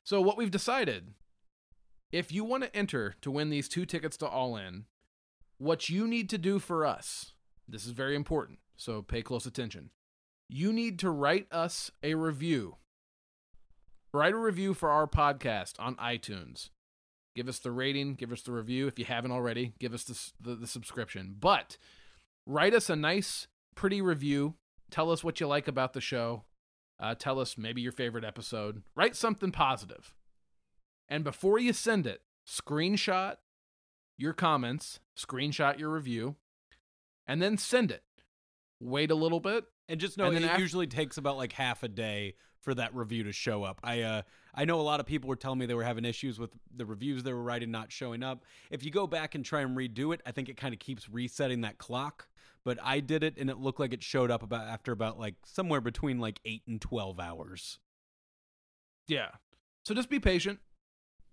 So what we've decided, if you want to enter to win these two tickets to All In, what you need to do for us, this is very important, so pay close attention. You need to write us a review. Write a review for our podcast on iTunes. Give us the rating, give us the review. If you haven't already, give us the, the, the subscription. But write us a nice, pretty review. Tell us what you like about the show. Uh, tell us maybe your favorite episode. Write something positive. And before you send it, screenshot your comments, screenshot your review, and then send it. Wait a little bit. And just know And it af- usually takes about like half a day for that review to show up. I uh I know a lot of people were telling me they were having issues with the reviews they were writing not showing up. If you go back and try and redo it, I think it kind of keeps resetting that clock. But I did it and it looked like it showed up about after about like somewhere between like 8 and 12 hours. Yeah. So just be patient.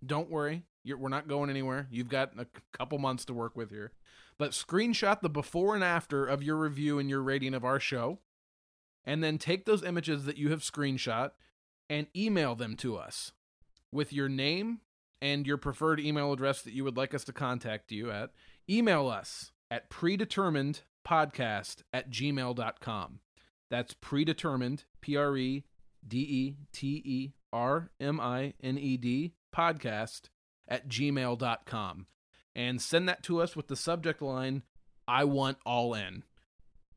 Don't worry. You're, we're not going anywhere. You've got a couple months to work with here. But screenshot the before and after of your review and your rating of our show. And then take those images that you have screenshot and email them to us with your name and your preferred email address that you would like us to contact you at. Email us at predeterminedpodcast at gmail.com. That's predetermined, P R E D E T E R M I N E D podcast at gmail.com and send that to us with the subject line I want all in.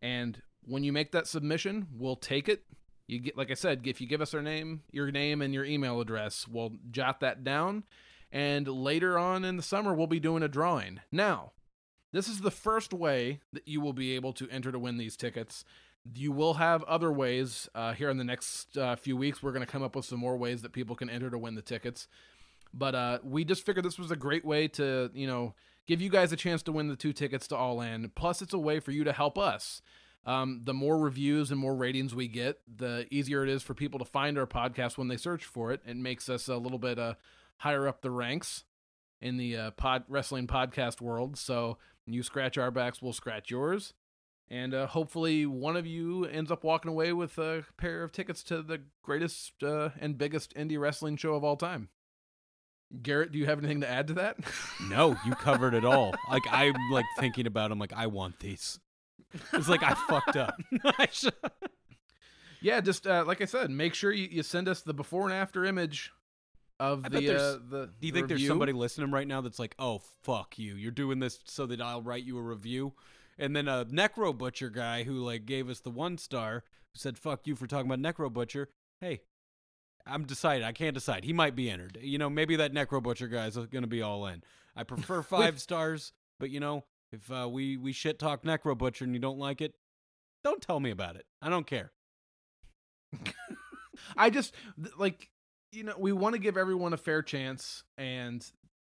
And when you make that submission, we'll take it. You get like I said, if you give us our name, your name and your email address, we'll jot that down and later on in the summer we'll be doing a drawing. Now, this is the first way that you will be able to enter to win these tickets. You will have other ways uh, here in the next uh, few weeks. We're going to come up with some more ways that people can enter to win the tickets. But uh, we just figured this was a great way to, you know, give you guys a chance to win the two tickets to All In. Plus, it's a way for you to help us. Um, the more reviews and more ratings we get, the easier it is for people to find our podcast when they search for it. It makes us a little bit uh, higher up the ranks in the uh, pod wrestling podcast world. So you scratch our backs, we'll scratch yours. And uh, hopefully, one of you ends up walking away with a pair of tickets to the greatest uh, and biggest indie wrestling show of all time. Garrett, do you have anything to add to that? No, you covered it all. Like I'm like thinking about. I'm like, I want these. It's like I fucked up. I should- yeah, just uh, like I said, make sure you, you send us the before and after image of I the uh, the. Do you think there's somebody listening right now that's like, oh fuck you, you're doing this so that I'll write you a review? And then a Necro Butcher guy who like gave us the one star who said fuck you for talking about Necro Butcher. Hey, I'm decided. I can't decide. He might be entered. You know, maybe that Necro Butcher guy is going to be all in. I prefer five stars, but you know, if uh, we we shit talk Necro Butcher and you don't like it, don't tell me about it. I don't care. I just like you know we want to give everyone a fair chance, and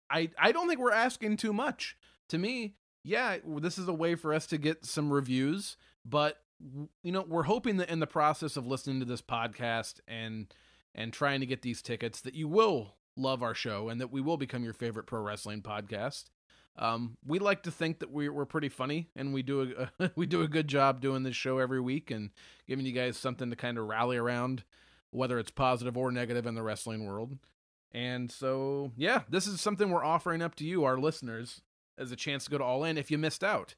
I I don't think we're asking too much. To me, yeah, this is a way for us to get some reviews, but you know we're hoping that in the process of listening to this podcast and and trying to get these tickets that you will love our show and that we will become your favorite pro wrestling podcast. Um, we like to think that we're we're pretty funny and we do a we do a good job doing this show every week and giving you guys something to kind of rally around, whether it's positive or negative in the wrestling world. And so, yeah, this is something we're offering up to you, our listeners, as a chance to go to All In if you missed out.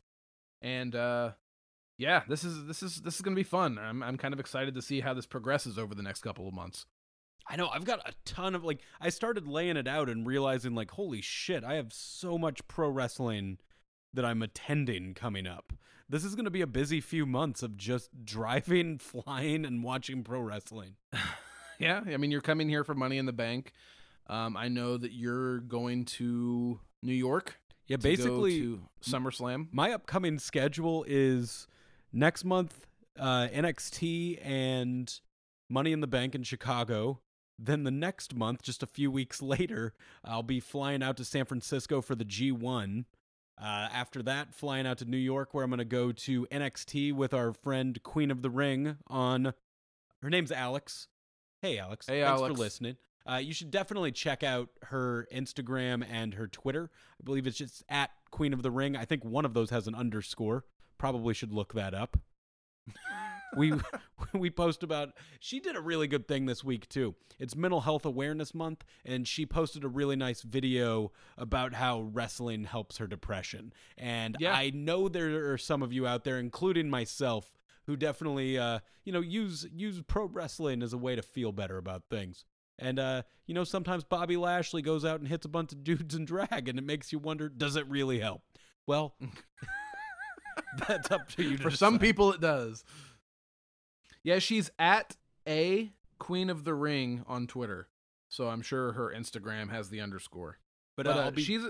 And uh, yeah, this is this is this is gonna be fun. I'm I'm kind of excited to see how this progresses over the next couple of months. I know I've got a ton of like I started laying it out and realizing like holy shit, I have so much pro wrestling that I'm attending coming up. This is going to be a busy few months of just driving, flying and watching pro wrestling. Yeah, I mean, you're coming here for Money in the Bank. Um, I know that you're going to New York. Yeah, to basically to SummerSlam. my upcoming schedule is next month uh NXT and Money in the Bank in Chicago. Then the next month, just a few weeks later, I'll be flying out to San Francisco for the G1. Uh, after that, flying out to New York, where I'm going to go to NXT with our friend Queen of the Ring on. Her name's Alex. Hey, Alex. Hey, Thanks Alex. for listening. Uh, you should definitely check out her Instagram and her Twitter. I believe it's just at Queen of the Ring. I think one of those has an underscore. Probably should look that up. we we post about she did a really good thing this week too. It's mental health awareness month and she posted a really nice video about how wrestling helps her depression. And Yeah. I know there are some of you out there including myself who definitely uh you know use use pro wrestling as a way to feel better about things. And uh you know sometimes Bobby Lashley goes out and hits a bunch of dudes in drag and it makes you wonder does it really help? Well, that's up to you For some people, it does. Yeah, she's at a Queen of the Ring on Twitter, so I'm sure her Instagram has the underscore. But, But uh, uh, be she's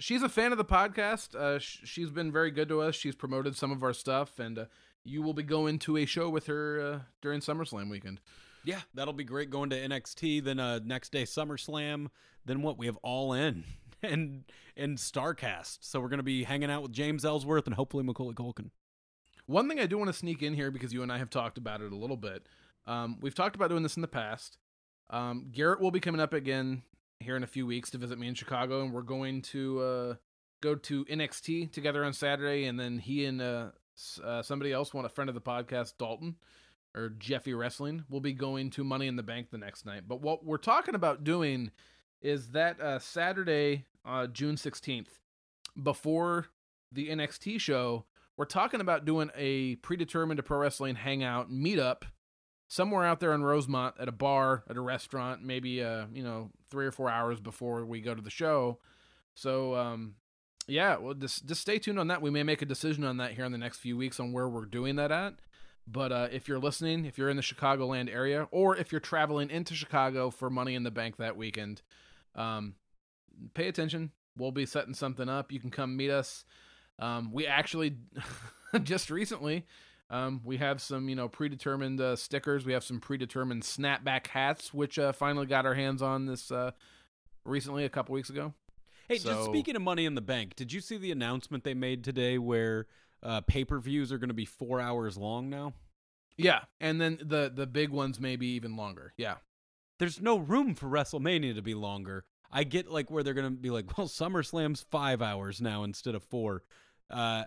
she's a fan of the podcast. Uh, sh- she's been very good to us. She's promoted some of our stuff, and uh, you will be going to a show with her uh, during SummerSlam weekend. Yeah, that'll be great going to NXT. Then uh, next day SummerSlam. Then what? We have All In and and Starrcast. So we're gonna be hanging out with James Ellsworth and hopefully Macaulay Culkin. One thing I do want to sneak in here because you and I have talked about it a little bit. Um, we've talked about doing this in the past. Um, Garrett will be coming up again here in a few weeks to visit me in Chicago, and we're going to uh, go to NXT together on Saturday, and then he and uh, uh, somebody else, one a friend of the podcast, Dalton or Jeffy Wrestling, will be going to Money in the Bank the next night. But what we're talking about doing is that uh, Saturday, uh, June sixteenth, before the NXT show we're talking about doing a predetermined pro wrestling hangout meetup somewhere out there in Rosemont at a bar, at a restaurant, maybe uh, you know, three or four hours before we go to the show. So um yeah, well just just stay tuned on that. We may make a decision on that here in the next few weeks on where we're doing that at. But uh, if you're listening, if you're in the Chicagoland area, or if you're traveling into Chicago for Money in the Bank that weekend, um, pay attention. We'll be setting something up. You can come meet us. Um, we actually just recently um, we have some you know predetermined uh, stickers. We have some predetermined snapback hats, which uh, finally got our hands on this uh, recently a couple weeks ago. Hey, just speaking of money in the bank, did you see the announcement they made today where uh, pay per views are going to be four hours long now? Yeah, and then the the big ones maybe even longer. Yeah, There's no room for WrestleMania to be longer. I get like where they're to be like, well, SummerSlam's five hours now instead of four. Uh,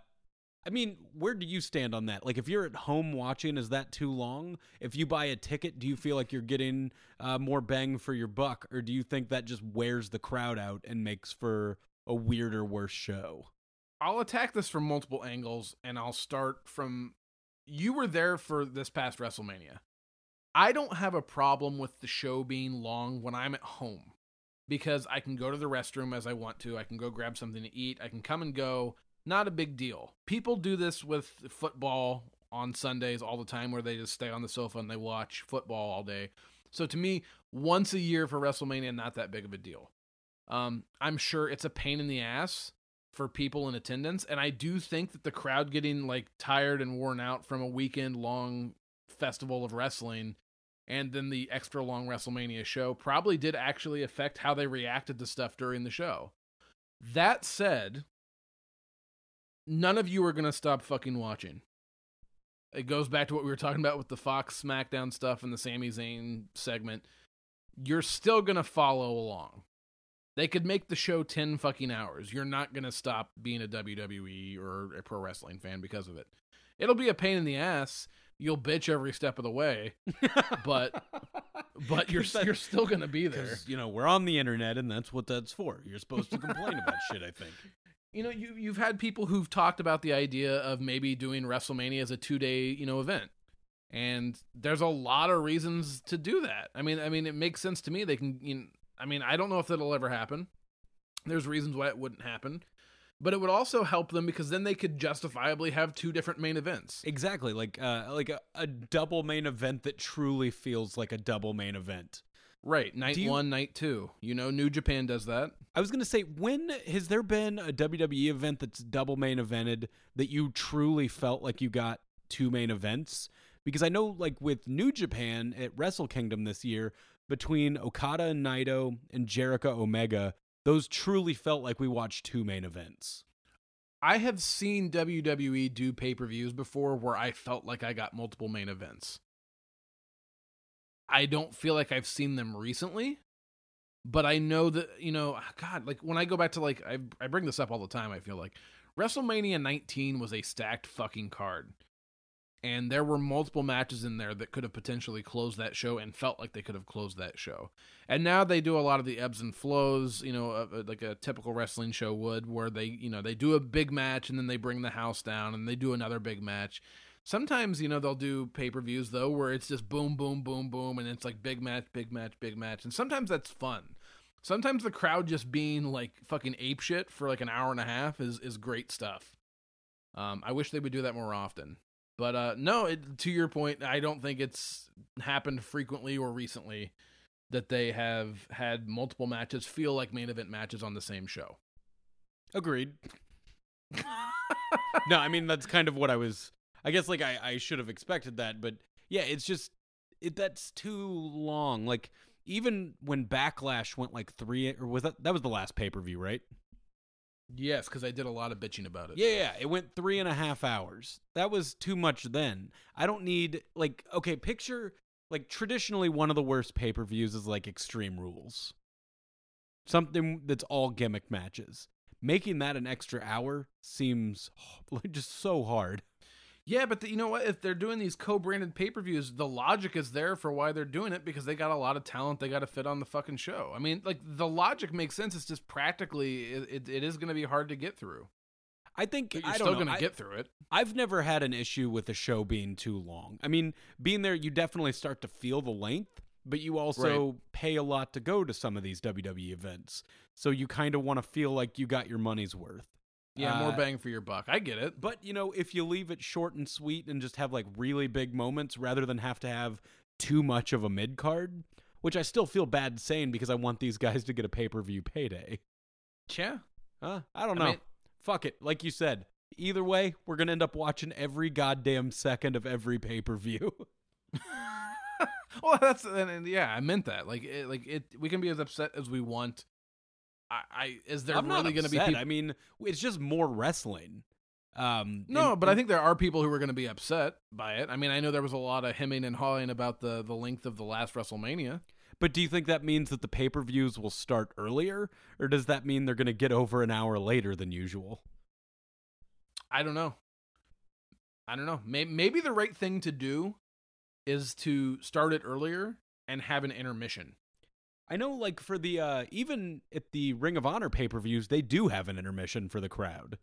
I mean, where do you stand on that? Like, if you're at home watching, is that too long? If you buy a ticket, do you feel like you're getting uh, more bang for your buck, or do you think that just wears the crowd out and makes for a weirder, worse show? I'll attack this from multiple angles, and I'll start from you were there for this past WrestleMania. I don't have a problem with the show being long when I'm at home because I can go to the restroom as I want to. I can go grab something to eat. I can come and go. Not a big deal. People do this with football on Sundays all the time where they just stay on the sofa and they watch football all day. So to me, once a year for WrestleMania, not that big of a deal. Um, I'm sure it's a pain in the ass for people in attendance, and I do think that the crowd getting like tired and worn out from a weekend long festival of wrestling and then the extra long WrestleMania show probably did actually affect how they reacted to stuff during the show. That said, none of you are going to stop fucking watching. It goes back to what we were talking about with the Fox SmackDown stuff and the Sami Zayn segment. You're still going to follow along. They could make the show 10 fucking hours. You're not going to stop being a WWE or a pro wrestling fan because of it. It'll be a pain in the ass. You'll bitch every step of the way, but but you're That- you're still going to be there. You know we're on the internet, and that's what that's for. You're supposed to complain about shit. I think. you know you you've had people who've talked about the idea of maybe doing WrestleMania as a two day you know event, and there's a lot of reasons to do that. I mean, I mean, it makes sense to me. They can, you know, I mean, I don't know if that'll ever happen. There's reasons why it wouldn't happen, but it would also help them because then they could justifiably have two different main events. Exactly, like uh, like a, a double main event that truly feels like a double main event. Right, night you- one, night two. You know, New Japan does that. I was gonna say, when has there been a WWE event that's double main evented that you truly felt like you got two main events? Because I know, like with New Japan at Wrestle Kingdom this year, between Okada and Naito and Jericho Omega, those truly felt like we watched two main events. I have seen WWE do pay per views before where I felt like I got multiple main events. I don't feel like I've seen them recently, but I know that, you know, God, like when I go back to like, I, I bring this up all the time, I feel like WrestleMania 19 was a stacked fucking card. And there were multiple matches in there that could have potentially closed that show and felt like they could have closed that show. And now they do a lot of the ebbs and flows, you know, uh, like a typical wrestling show would, where they, you know, they do a big match and then they bring the house down and they do another big match. Sometimes, you know, they'll do pay per views though, where it's just boom, boom, boom, boom, and it's like big match, big match, big match. And sometimes that's fun. Sometimes the crowd just being like fucking ape shit for like an hour and a half is is great stuff. Um, I wish they would do that more often. But uh, no, it, to your point, I don't think it's happened frequently or recently that they have had multiple matches feel like main event matches on the same show. Agreed. no, I mean that's kind of what I was. I guess like I, I should have expected that, but yeah, it's just it that's too long. Like even when Backlash went like three or was that that was the last pay per view, right? Yes, because I did a lot of bitching about it. Yeah, yeah, it went three and a half hours. That was too much then. I don't need like okay, picture like traditionally one of the worst pay per views is like Extreme Rules, something that's all gimmick matches. Making that an extra hour seems just so hard. Yeah, but the, you know what? If they're doing these co-branded pay-per-views, the logic is there for why they're doing it because they got a lot of talent they got to fit on the fucking show. I mean, like the logic makes sense. It's just practically it, it, it is going to be hard to get through. I think But you're I still gonna get through it. I've never had an issue with a show being too long. I mean, being there, you definitely start to feel the length, but you also pay a lot to go to some of these WWE events. So you kind of want to feel like you got your money's worth. Yeah, more Uh, bang for your buck. I get it. But, you know, if you leave it short and sweet and just have like really big moments rather than have to have too much of a mid card, which I still feel bad saying because I want these guys to get a pay per view payday. Yeah. Huh? I don't I know. mean- Fuck it. Like you said, either way, we're going to end up watching every goddamn second of every pay per view. well, that's and, and yeah, I meant that. Like, it, like it, we can be as upset as we want. I, I is there I'm really going to be people? I mean, it's just more wrestling. Um, no, and- but I think there are people who are going to be upset by it. I mean, I know there was a lot of hemming and hawing about the the length of the last WrestleMania. But do you think that means that the pay per views will start earlier, or does that mean they're going to get over an hour later than usual? I don't know. I don't know. Maybe, maybe the right thing to do is to start it earlier and have an intermission. I know, like for the uh, even at the Ring of Honor pay per views, they do have an intermission for the crowd,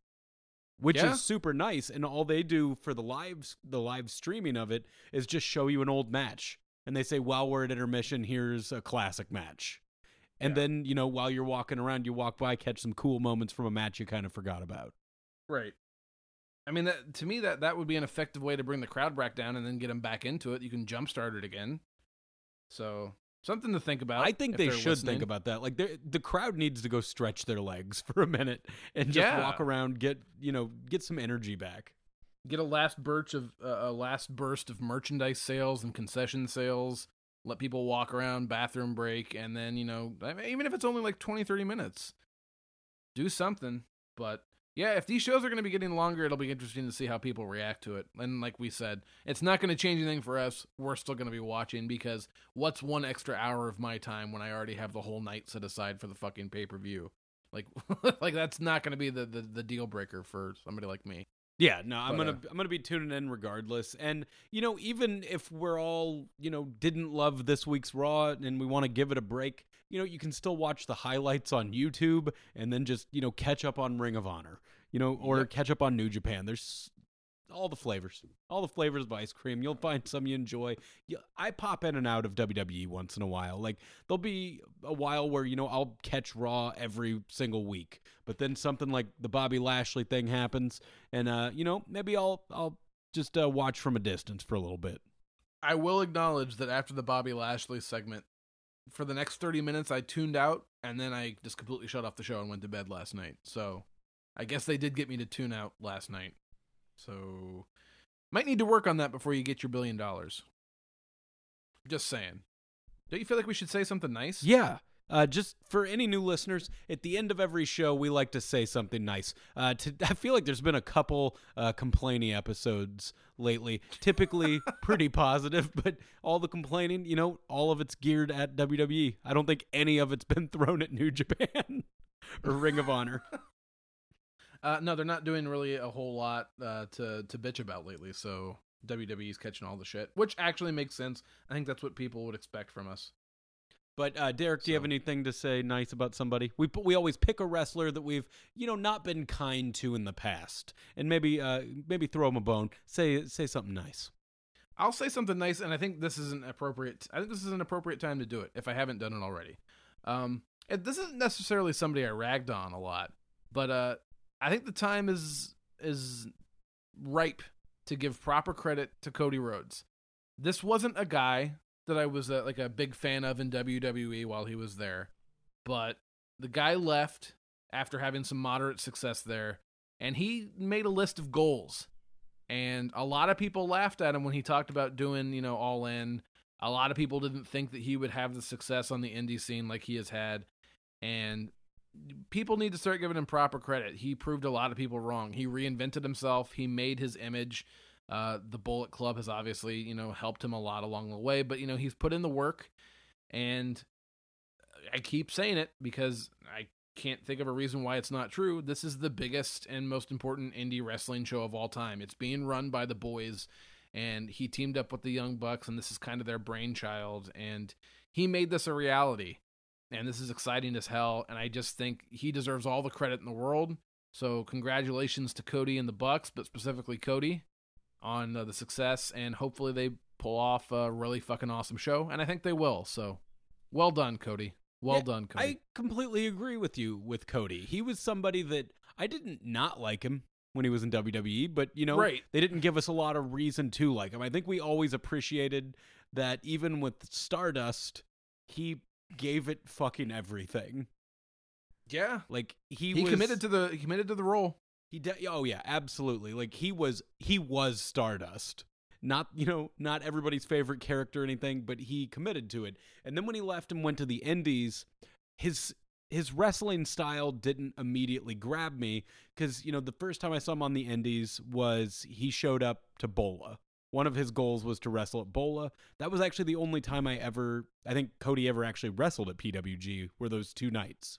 which Yeah. is super nice. And all they do for the live the live streaming of it is just show you an old match, and they say while we're at intermission, here's a classic match. And Yeah. then you know while you're walking around, you walk by, catch some cool moments from a match you kind of forgot about. Right. I mean, that to me that that would be an effective way to bring the crowd back down and then get them back into it. You can jumpstart it again. So something to think about. I think they should listening. think about that. Like the crowd needs to go stretch their legs for a minute and just Yeah. walk around, get you know, get some energy back. get a last burst of uh, a last burst of merchandise sales and concession sales. Let people walk around, bathroom break, and then you know, even if it's only like 20, 30 minutes, do something. But yeah, if these shows are going to be getting longer, it'll be interesting to see how people react to it. And like we said, it's not going to change anything for us. We're still going to be watching because what's one extra hour of my time when I already have the whole night set aside for the fucking pay per view? Like, like that's not going to be the, the the deal breaker for somebody like me. Yeah, no, I'm But, gonna uh, I'm gonna be tuning in regardless. And you know, even if we're all you know didn't love this week's Raw and we want to give it a break, you know, you can still watch the highlights on YouTube and then just you know catch up on Ring of Honor, you know, or Yep. catch up on New Japan. There's all the flavors, all the flavors of ice cream. You'll find some you enjoy. I pop in and out of WWE once in a while. Like there'll be a while where you know I'll catch Raw every single week, but then something like the Bobby Lashley thing happens, and uh, you know maybe I'll I'll just uh, watch from a distance for a little bit. I will acknowledge that after the Bobby Lashley segment, for the next 30 minutes, I tuned out and then I just completely shut off the show and went to bed last night. So I guess they did get me to tune out last night. So might need to work on that before you get your billion dollars. Just saying. Don't you feel like we should say something nice? Yeah. Uh, just for any new listeners, at the end of every show, we like to say something nice. Uh, to, I feel like there's been a couple uh, complaining episodes lately, typically pretty positive, but all the complaining, you know, all of it's geared at WWE. I don't think any of it's been thrown at New Japan or Ring of Honor. Uh, no, they're not doing really a whole lot uh, to to bitch about lately. So WWE's catching all the shit, which actually makes sense. I think that's what people would expect from us. But uh, Derrick, do you have anything to say nice about somebody? We we always pick a wrestler that we've you know not been kind to in the past, and maybe uh, maybe throw him a bone. Say say something nice. I'll say something nice, and I think this is an appropriate. I think this is an appropriate time to do it if I haven't done it already. Um, this isn't necessarily somebody I ragged on a lot, but uh, I think the time is is ripe to give proper credit to Cody Rhodes. This wasn't a guy that I was uh, like a big fan of in WWE while he was there, but the guy left after having some moderate success there, and he made a list of goals and a lot of people laughed at him when he talked about doing you know all in. A lot of people didn't think that he would have the success on the indie scene like he has had and people need to start giving him proper credit. He proved a lot of people wrong. He reinvented himself. He made his image uh, the bullet club has obviously you know helped him a lot along the way but you know he's put in the work and i keep saying it because i can't think of a reason why it's not true. This is the biggest and most important indie wrestling show of all time. It's being run by the boys, and he teamed up with the Young Bucks, and this is kind of their brainchild. And he made this a reality, and this is exciting as hell. And I just think he deserves all the credit in the world. So congratulations to Cody and the Bucks, but specifically Cody on uh, the success, and hopefully they pull off a really fucking awesome show, and I think they will. So well done, Cody. Well Yeah, done, Cody. I completely agree with you with Cody. He was somebody that I didn't not like him when he was in WWE, but you know, Right. they didn't give us a lot of reason to like him. I think we always appreciated that even with Stardust, he gave it fucking everything. yeah, Like he, he was committed to the he committed to the role. He de- oh yeah, absolutely. Like he was he was Stardust. Not, you know, not everybody's favorite character or anything, but he committed to it. And then when he left and went to the indies, his his wrestling style didn't immediately grab me cuz you know, the first time I saw him on the indies was he showed up to Bola. One of his goals was to wrestle at Bola. That was actually the only time I ever I think Cody ever actually wrestled at PWG were those two nights.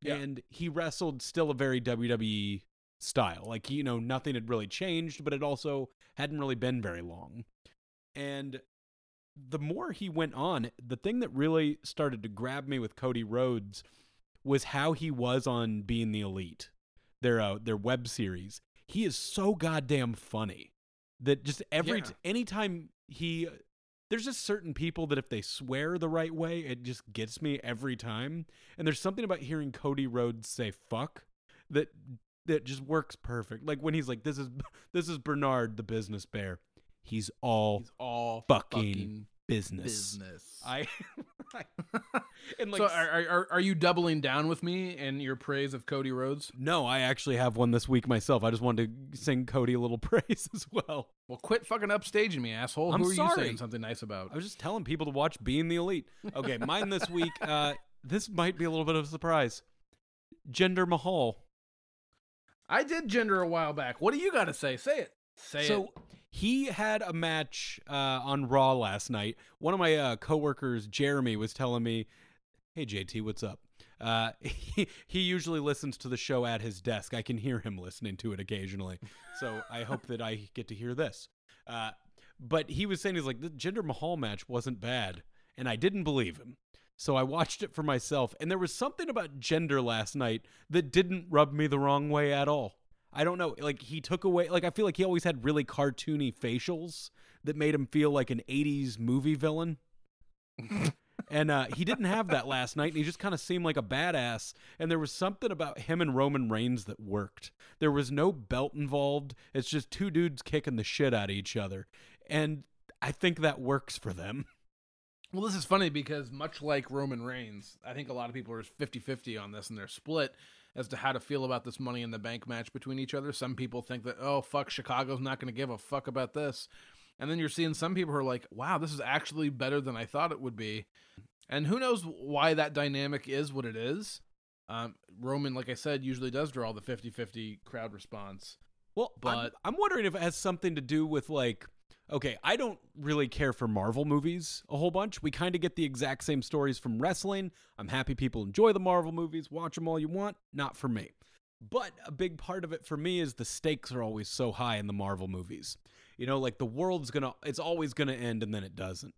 Yeah. And he wrestled still a very WWE style. Like, you know, nothing had really changed, but it also hadn't really been very long. And the more he went on, the thing that really started to grab me with Cody Rhodes was how he was on Being the Elite, their uh, their web series. He is so goddamn funny that just every Yeah. anytime he there's just certain people that if they swear the right way, it just gets me every time. And there's something about hearing Cody Rhodes say fuck that that just works perfect. Like when he's like, "This is this is Bernard, the business bear. He's all He's all fucking fucking business." business. I, and like so are, are are- you doubling down with me in your praise of Cody Rhodes? no, I actually have one this week myself. I just wanted to sing Cody a little praise as well. Well, quit fucking upstaging me, asshole. I'm Who are you saying something nice about? I was just telling people to watch Being the Elite. Okay, mine this week. Uh, this might be a little bit of a surprise. Jinder Mahal. I did Jinder a while back. What do you got to say? Say it. Say so it. So he had a match uh, on Raw last night. One of my uh, coworkers, Jeremy, was telling me, "Hey JT, what's up?" Uh, he he usually listens to the show at his desk. I can hear him listening to it occasionally, so I hope that I get to hear this. Uh, but he was saying he's like the Jinder Mahal match wasn't bad, and I didn't believe him. So I watched it for myself, and there was something about Jinder last night that didn't rub me the wrong way at all. I don't know. Like he took away like I feel like he always had really cartoony facials that made him feel like an 80s movie villain. and uh, he didn't have that last night, and he just kind of seemed like a badass. And there was something about him and Roman Reigns that worked. There was no belt involved. It's just two dudes kicking the shit out of each other, and I think that works for them. Well, this is funny because much like Roman Reigns, I think a lot of people are 50-50 on this and they're split as to how to feel about this money in the bank match between each other. Some people think that, oh fuck, Chicago's not gonna give a fuck about this. And then you're seeing some people who are like, wow, this is actually better than I thought it would be. And who knows why that dynamic is what it is. Um, Roman, like I said, usually does draw the 50-50 crowd response. Well, I'm, But- I'm wondering if it has something to do with like, okay, I don't really care for Marvel movies a whole bunch. We kind of get the exact same stories from wrestling. I'm happy people enjoy the Marvel movies, watch them all you want. Not for me. But a big part of it for me is the stakes are always so high in the Marvel movies. You know, like the world's gonna, it's always gonna end and then it doesn't.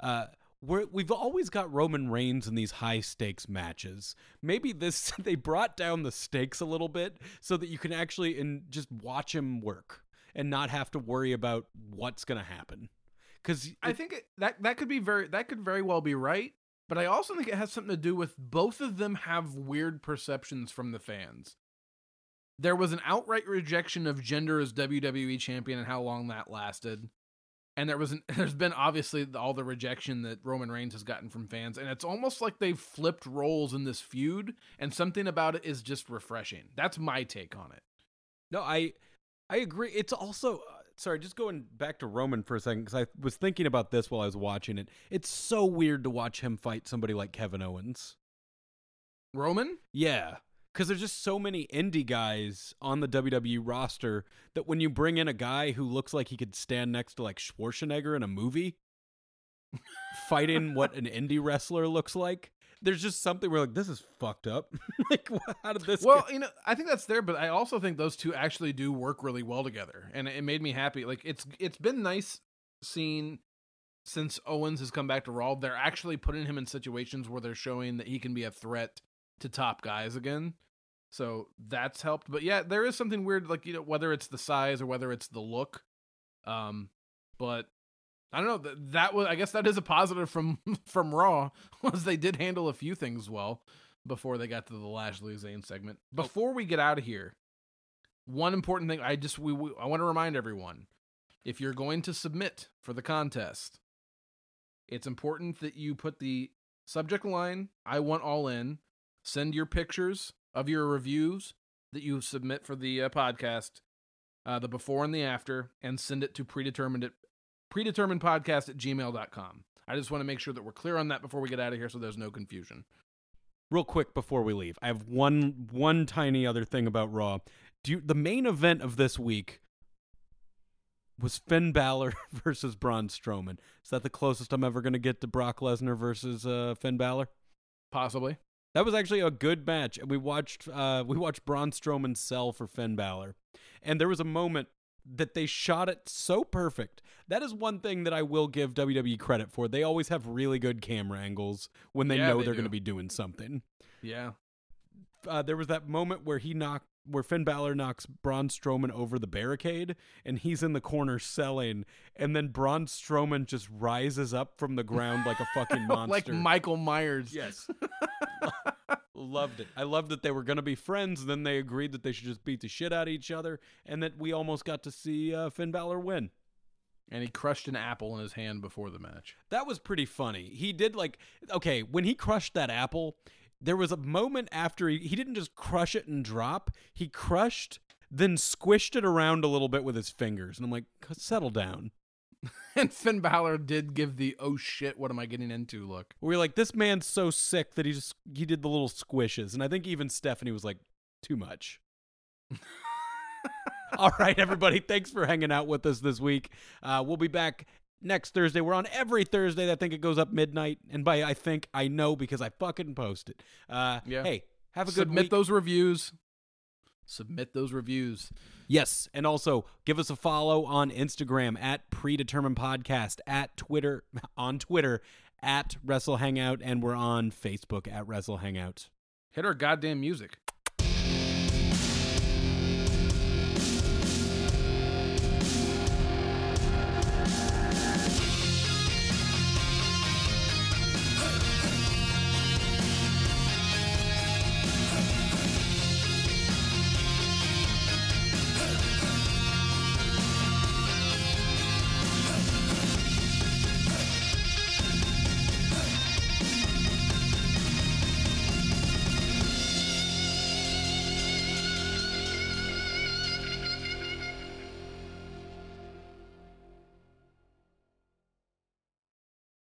Uh, we're, we've always got Roman Reigns in these high stakes matches. Maybe this they brought down the stakes a little bit so that you can actually and just watch him work and not have to worry about what's going to happen. Cuz I think it, that that could be very that could very well be right, but I also think it has something to do with both of them have weird perceptions from the fans. There was an outright rejection of Jinder as WWE champion and how long that lasted. And there was an, there's been obviously all the rejection that Roman Reigns has gotten from fans and it's almost like they've flipped roles in this feud and something about it is just refreshing. That's my take on it. No, I I agree. It's also uh, sorry, just going back to Roman for a second because I was thinking about this while I was watching it. It's so weird to watch him fight somebody like Kevin Owens. Roman? Yeah, because there's just so many indie guys on the WWE roster that when you bring in a guy who looks like he could stand next to like Schwarzenegger in a movie, fighting what an indie wrestler looks like, there's just something where like this is fucked up. like, how did this? well, you know, I think that's there, but I also think those two actually do work really well together, and it made me happy. Like it's it's been nice seeing since Owens has come back to Raw. They're actually putting him in situations where they're showing that he can be a threat to top guys again. So that's helped. But yeah, there is something weird, like you know, whether it's the size or whether it's the look. Um, but I don't know. That, that was, I guess, that is a positive from from Raw was they did handle a few things well before they got to the Lashley Zayn segment. Before we get out of here, one important thing I just we, we I want to remind everyone: if you're going to submit for the contest, it's important that you put the subject line "I want all in." Send your pictures of your reviews that you submit for the uh, podcast, uh, the before and the after, and send it to predetermined at predetermined podcast at gmail.com. I just want to make sure that we're clear on that before we get out of here so there's no confusion. Real quick before we leave, I have one one tiny other thing about Raw. Do you, the main event of this week was Finn Balor versus Braun Strowman. Is that the closest I'm ever going to get to Brock Lesnar versus uh, Finn Balor? Possibly. That was actually a good match, and we watched uh, we watched Braun Strowman sell for Finn Balor, and there was a moment that they shot it so perfect. That is one thing that I will give WWE credit for. They always have really good camera angles when they Yeah, know they they're going to be doing something. Yeah. Uh, there was that moment where he knocked, where Finn Balor knocks Braun Strowman over the barricade, and he's in the corner selling, and then Braun Strowman just rises up from the ground like a fucking monster. like Michael Myers. Yes. loved it. I loved that they were going to be friends. Then they agreed that they should just beat the shit out of each other, and that we almost got to see uh, Finn Balor win. And he crushed an apple in his hand before the match. That was pretty funny. He did like okay when he crushed that apple. There was a moment after he he didn't just crush it and drop. He crushed, then squished it around a little bit with his fingers, and I'm like, settle down. And Finn Balor did give the oh shit, what am I getting into look. We were like, this man's so sick that he just he did the little squishes, and I think even Stephanie was like, too much. All right, everybody, thanks for hanging out with us this week. Uh, we'll be back next Thursday. We're on every Thursday. I think it goes up midnight, and by I think I know because I fucking post it. Uh, Yeah. Hey, have a good Submit those reviews. Submit those reviews. Yes, and also give us a follow on Instagram at Predetermined Podcast, at Twitter on Twitter at Wrestle Hangout, and we're on Facebook at Wrestle Hangout. Hit our goddamn music.